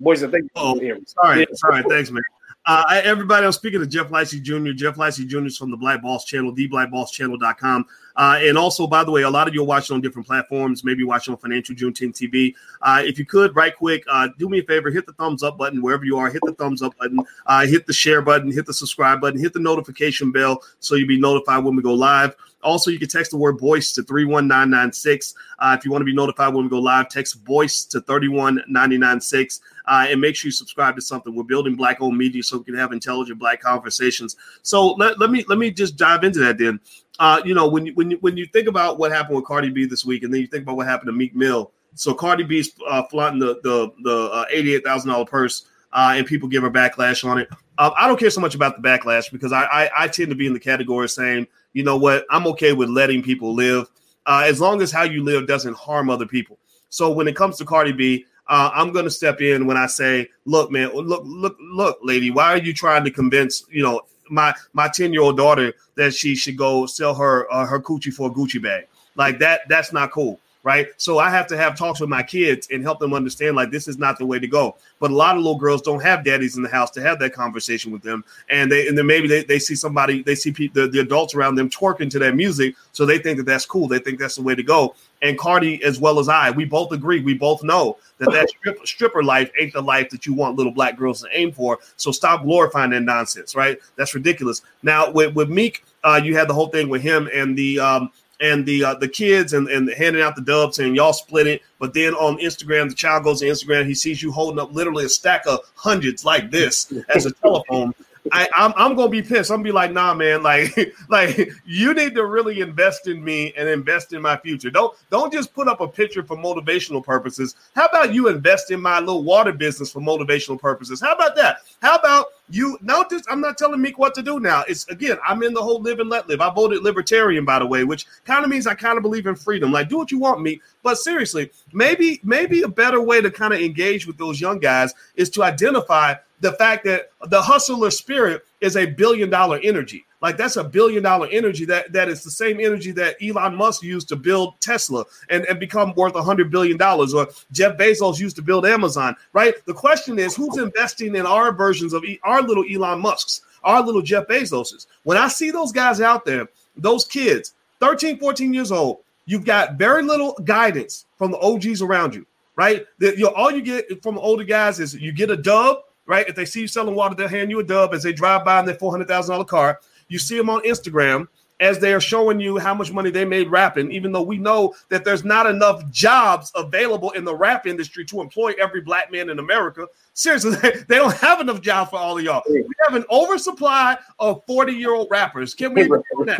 Boys, I think. Oh, sorry, yeah. sorry. Thanks, man. Uh, everybody, I'm speaking to Jeff Lightsey Jr. Jeff Lightsey Jr. is from the Black Boss Channel, theblackbosschannel.com. Uh, and also, by the way, a lot of you are watching on different platforms, maybe watching on Financial Juneteenth TV. Uh, if you could, right quick, uh, do me a favor, hit the thumbs up button wherever you are. Hit the thumbs up button, uh, hit the share button, hit the subscribe button, hit the notification bell so you'll be notified when we go live. Also, you can text the word Boyce to 31996. Uh, if you want to be notified when we go live, text Boyce to 31996. Uh, and make sure you subscribe to something. We're building black owned media so we can have intelligent black conversations. So let, let me let me just dive into that then. Uh, you know, when you, when you, when you think about what happened with Cardi B this week, and then you think about what happened to Meek Mill. So Cardi B's uh, flaunting the the the uh, eighty eight thousand dollar purse, uh, and people give her backlash on it. Um, I don't care so much about the backlash because I, I, I tend to be in the category saying, you know what, I'm okay with letting people live uh, as long as how you live doesn't harm other people. So when it comes to Cardi B, uh, I'm going to step in when I say, look, man, look, look, look, lady, why are you trying to convince, you know, my my 10 year old daughter that she should go sell her uh, her coochie for a Gucci bag? Like that, that's not cool right? So I have to have talks with my kids and help them understand like this is not the way to go. But a lot of little girls don't have daddies in the house to have that conversation with them, and they and then maybe they, they see somebody they see people, the, the adults around them twerking to that music, so they think that that's cool. They think that's the way to go. And Cardi, as well as I, we both agree. We both know that that stripper, stripper life ain't the life that you want little black girls to aim for. So stop glorifying that nonsense, right? That's ridiculous. Now with with Meek, uh, you had the whole thing with him and the um, and the uh, the kids and, and handing out the dubs saying y'all split it. But then on Instagram, the child goes to Instagram, he sees you holding up literally a stack of hundreds like this as a telephone. I, I'm, I'm gonna be pissed. I'm gonna be like, nah, man, like, like you need to really invest in me and invest in my future. Don't don't just put up a picture for motivational purposes. How about you invest in my little water business for motivational purposes? How about that? How about you just I'm not telling Meek what to do now. It's again, I'm in the whole live and let live. I voted libertarian, by the way, which kind of means I kind of believe in freedom. Like, do what you want, Meek. But seriously, maybe maybe a better way to kind of engage with those young guys is to identify the fact that the hustler spirit is a billion dollar energy. Like that's a billion dollar energy that that is the same energy that Elon Musk used to build Tesla and, and become worth a hundred billion dollars, or Jeff Bezos used to build Amazon. Right. The question is, who's investing in our versions of our little Elon Musk's, our little Jeff Bezos's? When I see those guys out there, those kids, 13, 14 years old, you've got very little guidance from the OGs around you. Right. The, you know, all you get from older guys is you get a dub right? If they see you selling water, they'll hand you a dub as they drive by in their four hundred thousand dollar car. You see them on Instagram as they are showing you how much money they made rapping, even though we know that there's not enough jobs available in the rap industry to employ every black man in America. Seriously, they don't have enough jobs for all of y'all. We have an oversupply of 40 year old rappers. Can we?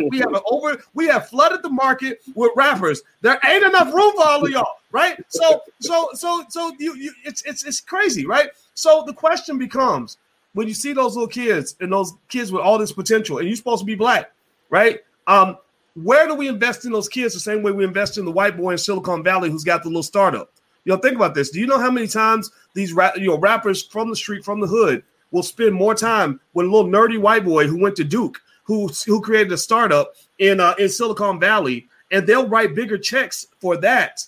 We have an over, we have flooded the market with rappers. There ain't enough room for all of y'all, right? So, so, so, so you, you it's, it's, it's crazy, right? So the question becomes when you see those little kids and those kids with all this potential, and you're supposed to be black, right? Um, where do we invest in those kids the same way we invest in the white boy in Silicon Valley who's got the little startup? You know, think about this. Do you know how many times these rap, you know rappers from the street, from the hood, will spend more time with a little nerdy white boy who went to Duke, who who created a startup in uh, in Silicon Valley, and they'll write bigger checks for that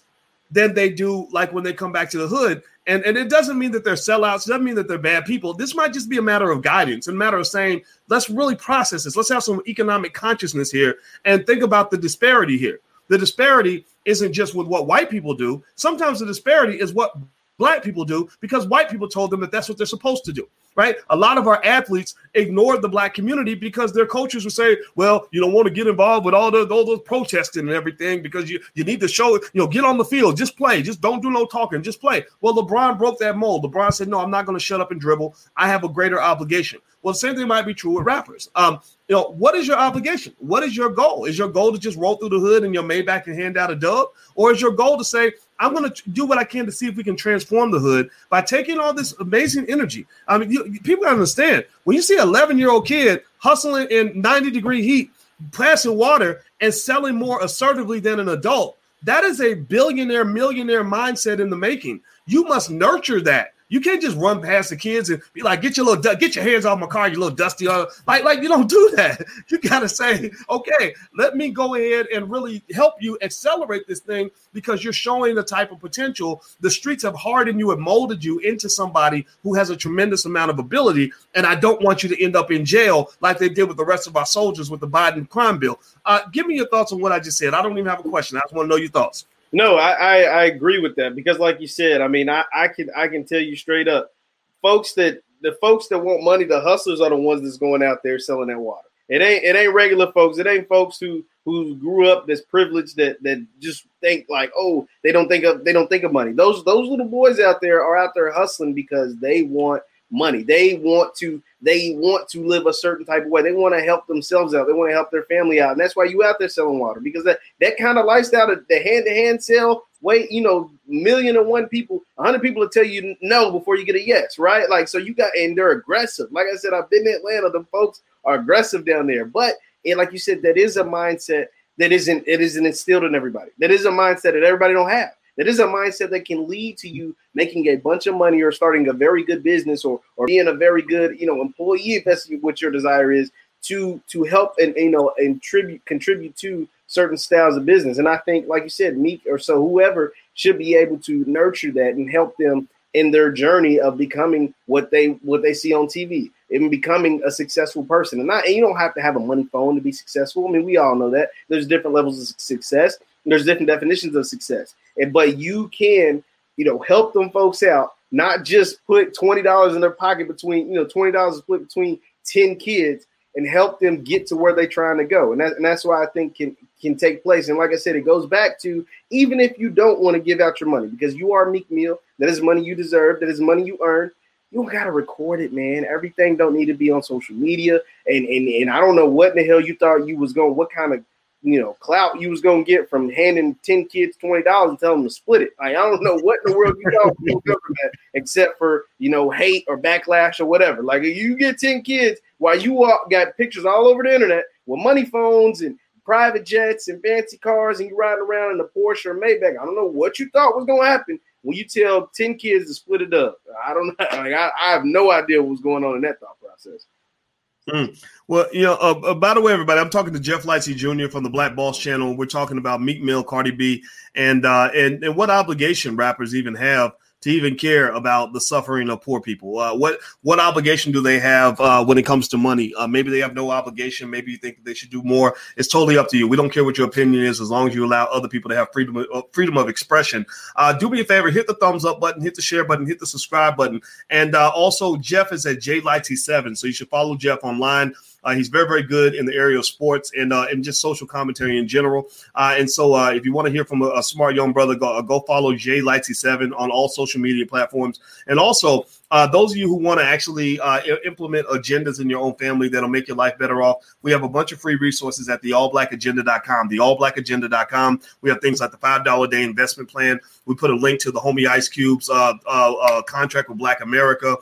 than they do like when they come back to the hood. And, and it doesn't mean that they're sellouts. It doesn't mean that they're bad people. This might just be a matter of guidance, a matter of saying, let's really process this. Let's have some economic consciousness here and think about the disparity here. The disparity isn't just with what white people do. Sometimes the disparity is what black people do because white people told them that that's what they're supposed to do right? A lot of our athletes ignored the black community because their coaches would say, well, you don't want to get involved with all, the, all those protesting and everything because you, you need to show, you know, get on the field, just play, just don't do no talking, just play. Well, LeBron broke that mold. LeBron said, no, I'm not going to shut up and dribble. I have a greater obligation. Well, the same thing might be true with rappers. Um, you know, what is your obligation? What is your goal? Is your goal to just roll through the hood in your Maybach and hand out a dub? Or is your goal to say, I'm going to do what I can to see if we can transform the hood by taking all this amazing energy? I mean, you, people understand when you see an 11 year old kid hustling in 90 degree heat, passing water, and selling more assertively than an adult, that is a billionaire, millionaire mindset in the making. You must nurture that. You can't just run past the kids and be like, "Get your little, get your hands off my car, you little dusty." Like, like you don't do that. You gotta say, "Okay, let me go ahead and really help you accelerate this thing because you're showing the type of potential. The streets have hardened you and molded you into somebody who has a tremendous amount of ability, and I don't want you to end up in jail like they did with the rest of our soldiers with the Biden crime bill." Uh, give me your thoughts on what I just said. I don't even have a question. I just want to know your thoughts. No, I, I, I agree with that because, like you said, I mean, I, I can I can tell you straight up, folks that the folks that want money, the hustlers are the ones that's going out there selling that water. It ain't it ain't regular folks. It ain't folks who who grew up this privilege that that just think like, oh, they don't think of they don't think of money. Those those little boys out there are out there hustling because they want money. They want to they want to live a certain type of way. They want to help themselves out. They want to help their family out. And that's why you out there selling water because that, that kind of lifestyle, the hand to hand sale, wait, you know, million and one people, hundred people will tell you no before you get a yes, right? Like, so you got, and they're aggressive. Like I said, I've been in Atlanta. The folks are aggressive down there. But, and like you said, that is a mindset that isn't, it isn't instilled in everybody. That is a mindset that everybody don't have. That is a mindset that can lead to you making a bunch of money or starting a very good business or or being a very good you know employee if that's what your desire is to to help and you know and tribute contribute to certain styles of business. And I think, like you said, Meek or so whoever should be able to nurture that and help them in their journey of becoming what they what they see on TV and becoming a successful person. And, not, and you don't have to have a money phone to be successful. I mean, we all know that there's different levels of success. There's different definitions of success. And but you can, you know, help them folks out, not just put twenty dollars in their pocket between, you know, twenty dollars split between ten kids and help them get to where they're trying to go. And, that, and that's why I think can can take place. And like I said, it goes back to even if you don't want to give out your money because you are Meek Mill, that is money you deserve, that is money you earn. You don't gotta record it, man. Everything don't need to be on social media. And and and I don't know what in the hell you thought you was going, what kind of you know, clout you was gonna get from handing 10 kids $20 and telling them to split it. Like, I don't know what in the world you thought was that except for, you know, hate or backlash or whatever. Like, if you get 10 kids while you all got pictures all over the internet with money phones and private jets and fancy cars and you riding around in a Porsche or Maybach, I don't know what you thought was gonna happen when you tell 10 kids to split it up. I don't know. Like, I, I have no idea what was going on in that thought process. Mm. Well, you know, uh, uh, by the way, everybody, I'm talking to Jeff Lightsey Jr. from the Black Boss Channel. We're talking about Meek Mill, Cardi B, and uh, and and what obligation rappers even have to even care about the suffering of poor people? Uh, what what obligation do they have uh, when it comes to money? Uh, maybe they have no obligation. Maybe you think they should do more. It's totally up to you. We don't care what your opinion is as long as you allow other people to have freedom of, uh, freedom of expression. Uh, do me a favor, hit the thumbs up button, hit the share button, hit the subscribe button, and uh, also Jeff is at J Lightsey seven, so you should follow Jeff online. Uh, he's very, very good in the area of sports and uh, and just social commentary in general. Uh, and so, uh, if you want to hear from a, a, smart young brother, go, uh, go follow Jay Lightsey Seven on all social media platforms. And also, uh, those of you who want to actually implement agendas in your own family that'll make your life better off, we have a bunch of free resources at the allblackagenda.com. The allblackagenda.com. We have things like the $5 day investment plan. We put a link to the Homie Ice Cube's contract with Black America,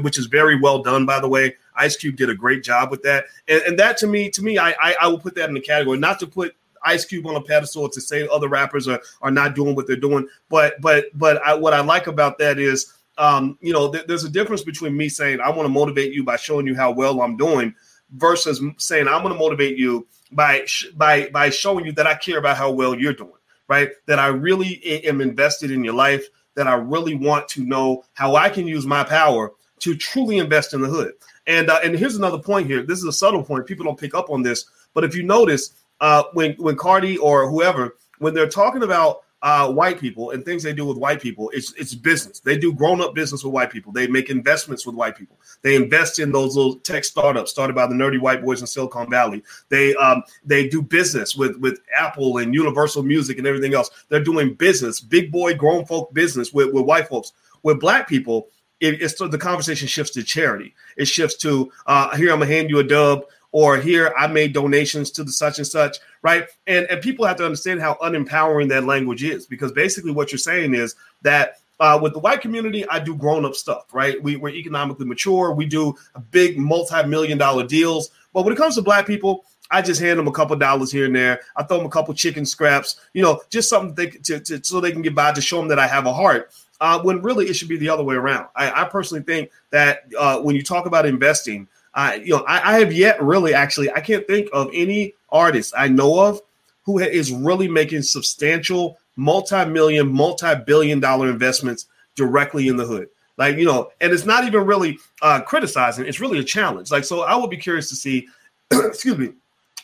which is very well done, by the way. Ice Cube did a great job with that. And, and that to me, to me, I, I, I will put that in the category, not to put Ice Cube on a pedestal to say other rappers are, are not doing what they're doing. But but but I, what I like about that is um, you know, th- there's a difference between me saying I want to motivate you by showing you how well I'm doing versus saying I'm going to motivate you by sh- by by showing you that I care about how well you're doing, right? That I really am invested in your life, that I really want to know how I can use my power to truly invest in the hood. And uh, and here's another point here. This is a subtle point. People don't pick up on this, but if you notice, uh, when when Cardi or whoever, when they're talking about uh, white people and things they do with white people, it's it's business. They do grown up business with white people. They make investments with white people. They invest in those little tech startups started by the nerdy white boys in Silicon Valley. They um, they do business with with Apple and Universal Music and everything else. They're doing business, big boy grown folk business with, with white folks. With black people, it, it's the conversation shifts to charity. It shifts to uh, here I'm gonna hand you a dub or here I made donations to the such and such, right? And and people have to understand how unempowering that language is because basically what you're saying is that uh, with the white community, I do grown up stuff, right? We, we're economically mature. We do big multi million dollar deals. But when it comes to black people, I just hand them a couple dollars here and there. I throw them a couple chicken scraps, you know, just something they, to, to, so they can get by to show them that I have a heart. Uh, when really it should be the other way around. I, I personally think that uh, when you talk about investing, I you know I, I, have yet really actually I can't think of any artist I know of who is really making substantial multi-million, multi-billion dollar investments directly in the hood. Like, you know, and it's not even really uh, criticizing, it's really a challenge. Like, so I would be curious to see, excuse me,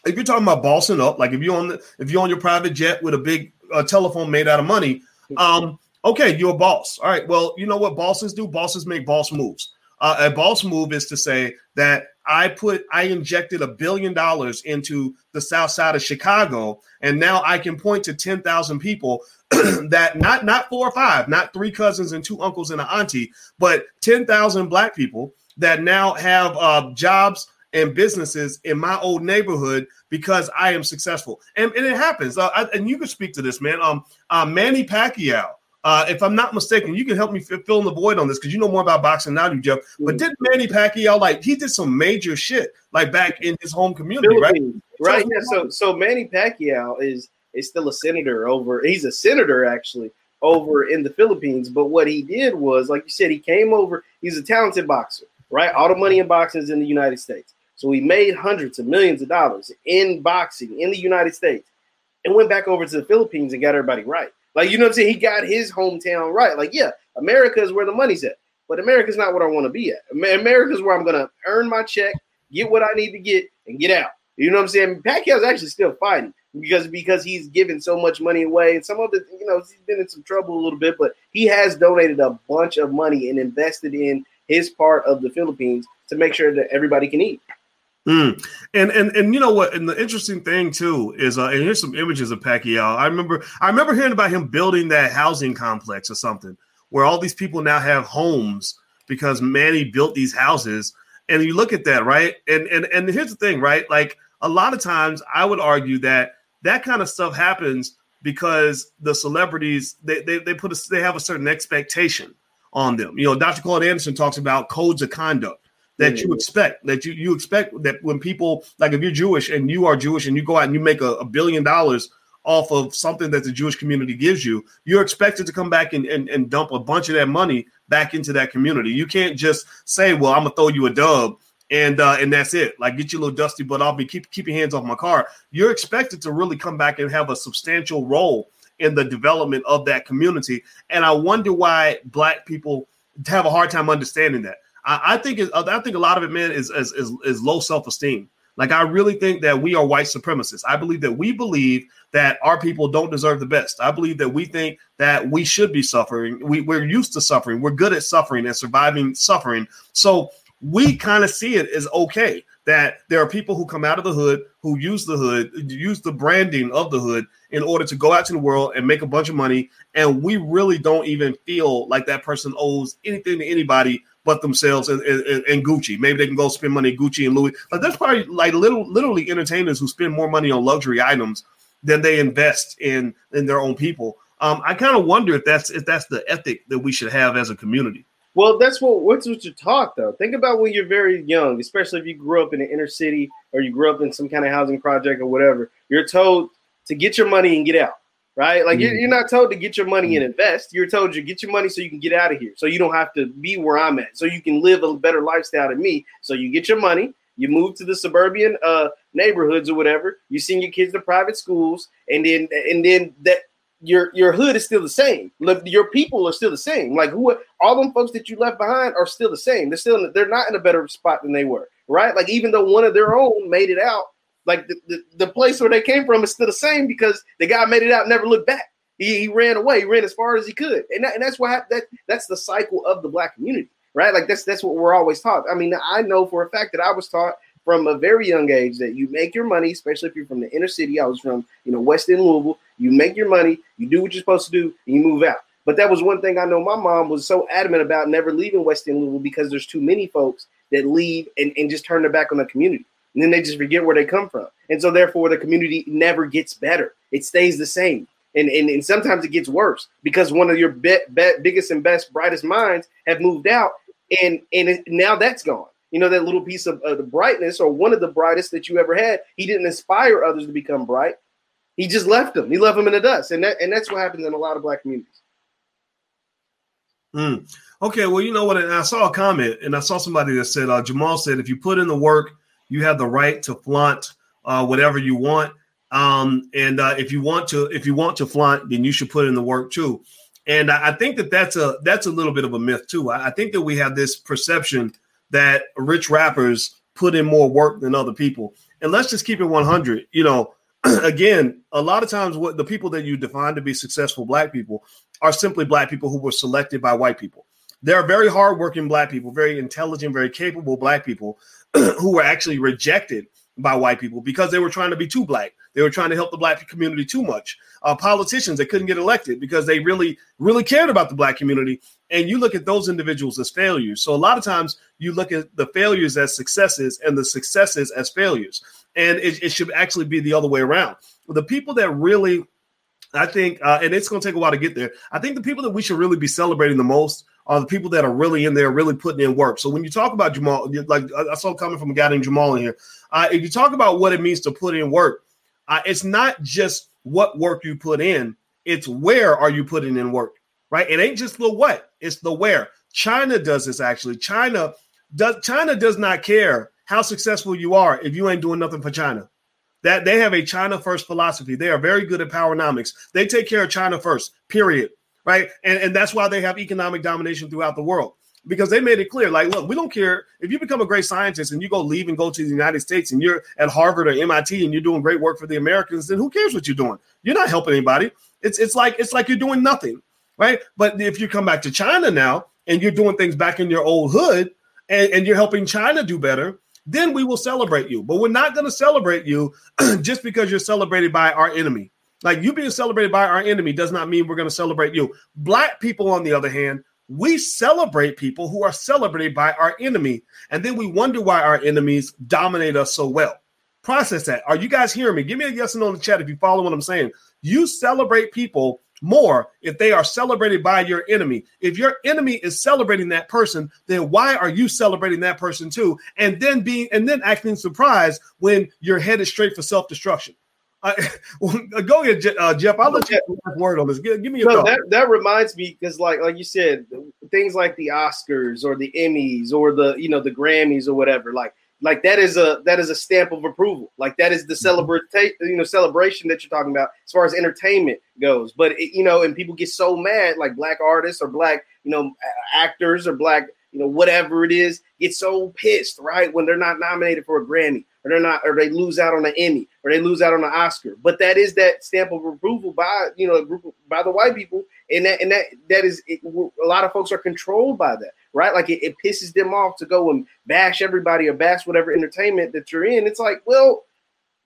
if you're talking about bossing up, like if you're on the, if you're on your private jet with a big uh, telephone made out of money, um, okay, you're a boss. All right. Well, you know what bosses do? Bosses make boss moves. Uh, a boss move is to say that I put I injected a billion dollars into the south side of Chicago, and now I can point to 10,000 people that not not four or five, not three cousins and two uncles and an auntie, but 10,000 black people that now have uh, jobs and businesses in my old neighborhood because I am successful. And, and it happens. Uh, I, and you can speak to this, man. Um, uh, Manny Pacquiao uh, if I'm not mistaken, you can help me fill in the void on this because you know more about boxing now, you Jeff. But mm. did Manny Pacquiao like he did some major shit like back in his home community, right? Right. Yeah. So so Manny Pacquiao is is still a senator over. He's a senator actually over in the Philippines. But what he did was, like you said, he came over. He's a talented boxer, right? All the money in boxing is in the United States. So he made hundreds of millions of dollars in boxing in the United States, and went back over to the Philippines and got everybody right. Like, you know what I'm saying? He got his hometown right. Like, yeah, America is where the money's at, but America's not what I want to be at. America's where I'm going to earn my check, get what I need to get, and get out. You know what I'm saying? Pacquiao's actually still fighting because because he's given so much money away, and some of the you know he's been in some trouble a little bit, but he has donated a bunch of money and invested in his part of the Philippines to make sure that everybody can eat. Mm. And and and you know what? And the interesting thing too is, uh, and here's some images of Pacquiao. I remember I remember hearing about him building that housing complex or something where all these people now have homes because Manny built these houses. And you look at that, right? And and and here's the thing, right? Like a lot of times, I would argue that that kind of stuff happens because the celebrities they they, they put a, they have a certain expectation on them. You know, Dr. Claude Anderson talks about codes of conduct that you expect that you you expect that when people like if you're Jewish and you are Jewish and you go out and you make a, a billion dollars off of something that the Jewish community gives you, you're expected to come back and, and, and dump a bunch of that money back into that community. You can't just say, "Well, I'm gonna throw you a dub." And uh, and that's it. Like get your little dusty butt off me. Keep keep your hands off my car. You're expected to really come back and have a substantial role in the development of that community. And I wonder why black people have a hard time understanding that. I, I think it, I think a lot of it, man, is is, is, is low self esteem. Like I really think that we are white supremacists. I believe that we believe that our people don't deserve the best. I believe that we think that we should be suffering. We, we're used to suffering. We're good at suffering and surviving suffering. So we kind of see it as okay that there are people who come out of the hood who use the hood, use the branding of the hood in order to go out to the world and make a bunch of money. And we really don't even feel like that person owes anything to anybody but themselves and, and, and, Gucci. Maybe they can go spend money Gucci and Louis. But there's probably like little, literally entertainers who spend more money on luxury items than they invest in in their own people. Um, I kind of wonder if that's if that's the ethic that we should have as a community. Well, that's what what's what you talk though. Think about when you're very young, especially if you grew up in an inner city or you grew up in some kind of housing project or whatever. You're told to get your money and get out right? Like mm-hmm. you're, not told to get your money and invest. You're told to get your money so you can get out of here, so you don't have to be where I'm at, so you can live a better lifestyle than me. So you get your money, you move to the suburban uh, neighborhoods or whatever. You send your kids to private schools, and then and then that your your hood is still the same. Your people are still the same. Like who all them folks that you left behind are still the same. They're still they're not in a better spot than they were, right? Like even though one of their own made it out, like the, the, the, place where they came from is still the same because the guy made it out never looked back. He, he ran away. He ran as far as he could, and that, and that's why that that's the cycle of the black community, right? Like that's that's what we're always taught. I mean, I know for a fact that I was taught from a very young age that you make your money, especially if you're from the inner city. I was from you know West End Louisville. You make your money, you do what you're supposed to do, and you move out. But that was one thing I know my mom was so adamant about never leaving West End Louisville because there's too many folks that leave and, and just turn their back on the community. And then they just forget where they come from. And so therefore the community never gets better. It stays the same. And, and, and sometimes it gets worse because one of your be, be, biggest and best, brightest minds have moved out, and and it, now that's gone. You know that little piece of uh, the brightness, or one of the brightest that you ever had. He didn't inspire others to become bright. He just left them. He left them in the dust, and that and that's what happens in a lot of black communities. Mm. Okay, well, you know what? I saw a comment, and I saw somebody that said uh, Jamal said if you put in the work, you have the right to flaunt uh, whatever you want. Um, and uh, if you want to, if you want to flaunt, then you should put in the work too. And I, I think that that's a that's a little bit of a myth too. I, I think that we have this perception that rich rappers put in more work than other people. And let's just keep it 100. You know, again, a lot of times what the people that you define to be successful black people are simply black people who were selected by white people. There are very hardworking black people, very intelligent, very capable black people who were actually rejected by white people because they were trying to be too black. They were trying to help the black community too much. Uh, politicians that couldn't get elected because they really, really cared about the black community. And you look at those individuals as failures. So a lot of times you look at the failures as successes and the successes as failures. And it, it should actually be the other way around. The people that really, I think, uh, and it's going to take a while to get there. I think the people that we should really be celebrating the most are the people that are really in there, really putting in work. So when you talk about Jamal, like I saw coming from a guy named Jamal in here, uh, if you talk about what it means to put in work, uh, it's not just what work you put in; it's where are you putting in work, right? It ain't just the what; it's the where. China does this actually. China does. China does not care how successful you are if you ain't doing nothing for China. That they have a China first philosophy. They are very good at powernomics. They take care of China first. Period right? And, and that's why they have economic domination throughout the world because they made it clear like, look, we don't care if you become a great scientist and you go leave and go to the United States and you're at Harvard or MIT and you're doing great work for the Americans, then who cares what you're doing? You're not helping anybody. It's it's like it's like you're doing nothing, right? But if you come back to China now and you're doing things back in your old hood and, and you're helping China do better, then we will celebrate you. But we're not going to celebrate you just because you're celebrated by our enemy. Like you being celebrated by our enemy does not mean we're going to celebrate you. Black people, on the other hand, we celebrate people who are celebrated by our enemy. And then we wonder why our enemies dominate us so well. Process that. Are you guys hearing me? Give me a yes or no in the chat if you follow what I'm saying. You celebrate people more if they are celebrated by your enemy. If your enemy is celebrating that person, then why are you celebrating that person too? And then being and then acting surprised when you're headed straight for self-destruction. Uh, go ahead, uh, Jeff. I'll let you have word on this. Give, give me your no, that, that reminds me because, like, like you said, things like the Oscars or the Emmys or the you know the Grammys or whatever, like, like that is a that is a stamp of approval. Like that is the mm-hmm. celebrate you know celebration that you're talking about as far as entertainment goes. But it, you know, and people get so mad, like black artists or black you know actors or black you know whatever it is, get so pissed right when they're not nominated for a Grammy or they're not, or they lose out on an Emmy, or they lose out on an Oscar. But that is that stamp of approval by you know group by the white people, and that and that that is it, a lot of folks are controlled by that, right? Like it, it pisses them off to go and bash everybody or bash whatever entertainment that you're in. It's like, well,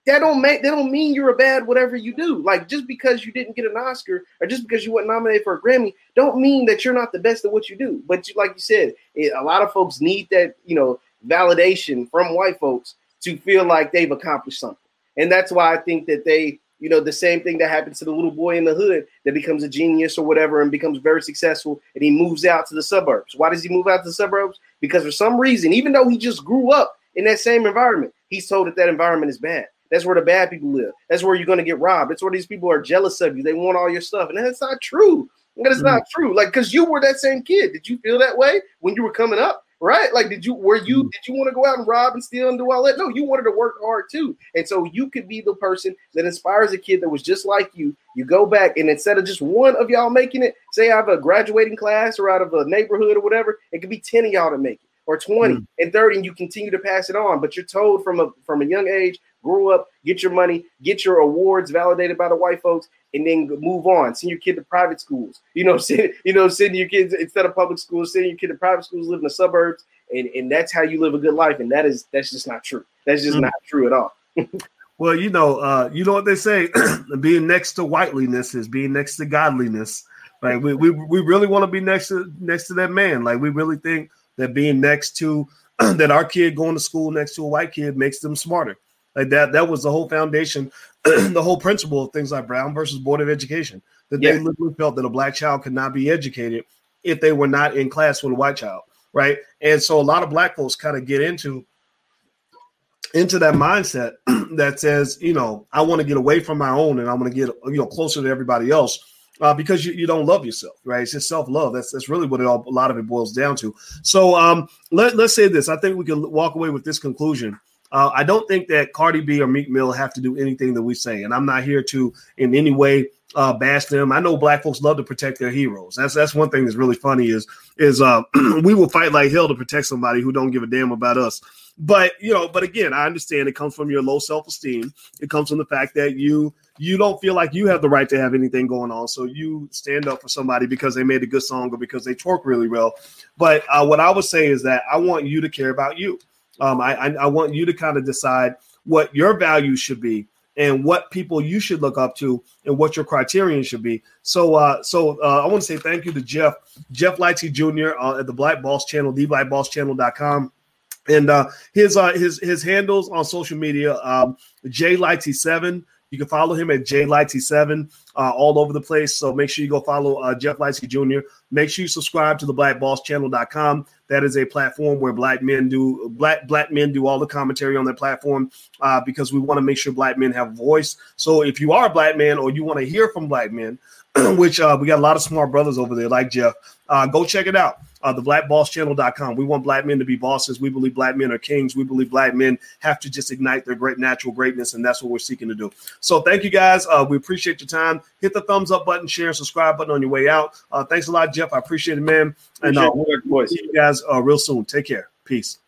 that don't make that don't mean you're a bad whatever you do. Like just because you didn't get an Oscar or just because you weren't nominated for a Grammy, don't mean that you're not the best at what you do. But you, like you said, it, a lot of folks need that you know validation from white folks to feel like they've accomplished something. And that's why I think that they, you know, the same thing that happens to the little boy in the hood that becomes a genius or whatever and becomes very successful and he moves out to the suburbs. Why does he move out to the suburbs? Because for some reason, even though he just grew up in that same environment, he's told that that environment is bad. That's where the bad people live. That's where you're going to get robbed. That's where these people are jealous of you. They want all your stuff. And that's not true. That is mm-hmm. not true. Like, because you were that same kid. Did you feel that way when you were coming up? Right? Like, did you were you mm. did you want to go out and rob and steal and do all that? No, you wanted to work hard too. And so you could be the person that inspires a kid that was just like you. You go back and instead of just one of y'all making it, say I have a graduating class or out of a neighborhood or whatever, it could be 10 of y'all to make it or 20 mm. and 30 and you continue to pass it on but you're told from a from a young age grow up get your money get your awards validated by the white folks and then move on. Send your kid to private schools. You know, send you know, send your kids instead of public schools, send your kid to private schools, live in the suburbs, and, and that's how you live a good life. And that is that's just not true. That's just mm-hmm. not true at all. well, you know, uh, you know what they say, being next to whiteliness is being next to godliness. Like we, we, we really want to be next to next to that man. Like we really think that being next to that our kid going to school next to a white kid makes them smarter. Like that, that was the whole foundation, the whole principle of things like Brown versus Board of Education. That yeah. they literally felt that a black child could not be educated if they were not in class with a white child, right? And so a lot of black folks kind of get into into that mindset that says, you know, I want to get away from my own and I want to get you know closer to everybody else uh, because you, you don't love yourself, right? It's just self love. That's that's really what it all a lot of it boils down to. So um, let let's say this. I think we can walk away with this conclusion. Uh, I don't think that Cardi B or Meek Mill have to do anything that we say, and I'm not here to in any way uh, bash them. I know black folks love to protect their heroes. That's that's one thing that's really funny is is uh, we will fight like hell to protect somebody who don't give a damn about us. But you know, but again, I understand it comes from your low self esteem. It comes from the fact that you you don't feel like you have the right to have anything going on, so you stand up for somebody because they made a good song or because they twerk really well. But uh, what I would say is that I want you to care about you. Um, I, I I want you to kind of decide what your values should be and what people you should look up to and what your criterion should be. So, uh, so uh, I want to say thank you to Jeff, Jeff Lightsey Jr. Uh, at the Black Boss Channel, theblackbosschannel.com and uh, his uh, his his handles on social media, um, J Lightsey seven. You can follow him at J Lightsey seven uh, all over the place. So make sure you go follow uh, Jeff Lightsey Jr. Make sure you subscribe to the blackbosschannel.com. That is a platform where black men do black black men do all the commentary on their platform uh, because we want to make sure black men have a voice. So if you are a black man or you want to hear from black men, which uh, we got a lot of smart brothers over there like Jeff, uh, go check it out uh, the blackbosschannel.com. We want black men to be bosses. We believe black men are kings. We believe black men have to just ignite their great natural greatness, and that's what we're seeking to do. So thank you guys. Uh, we appreciate your time. Hit the thumbs up button, share, and subscribe button on your way out. Uh, thanks a lot, Jeff. I appreciate it, man. And uh, we'll see you guys uh, real soon. Take care. Peace.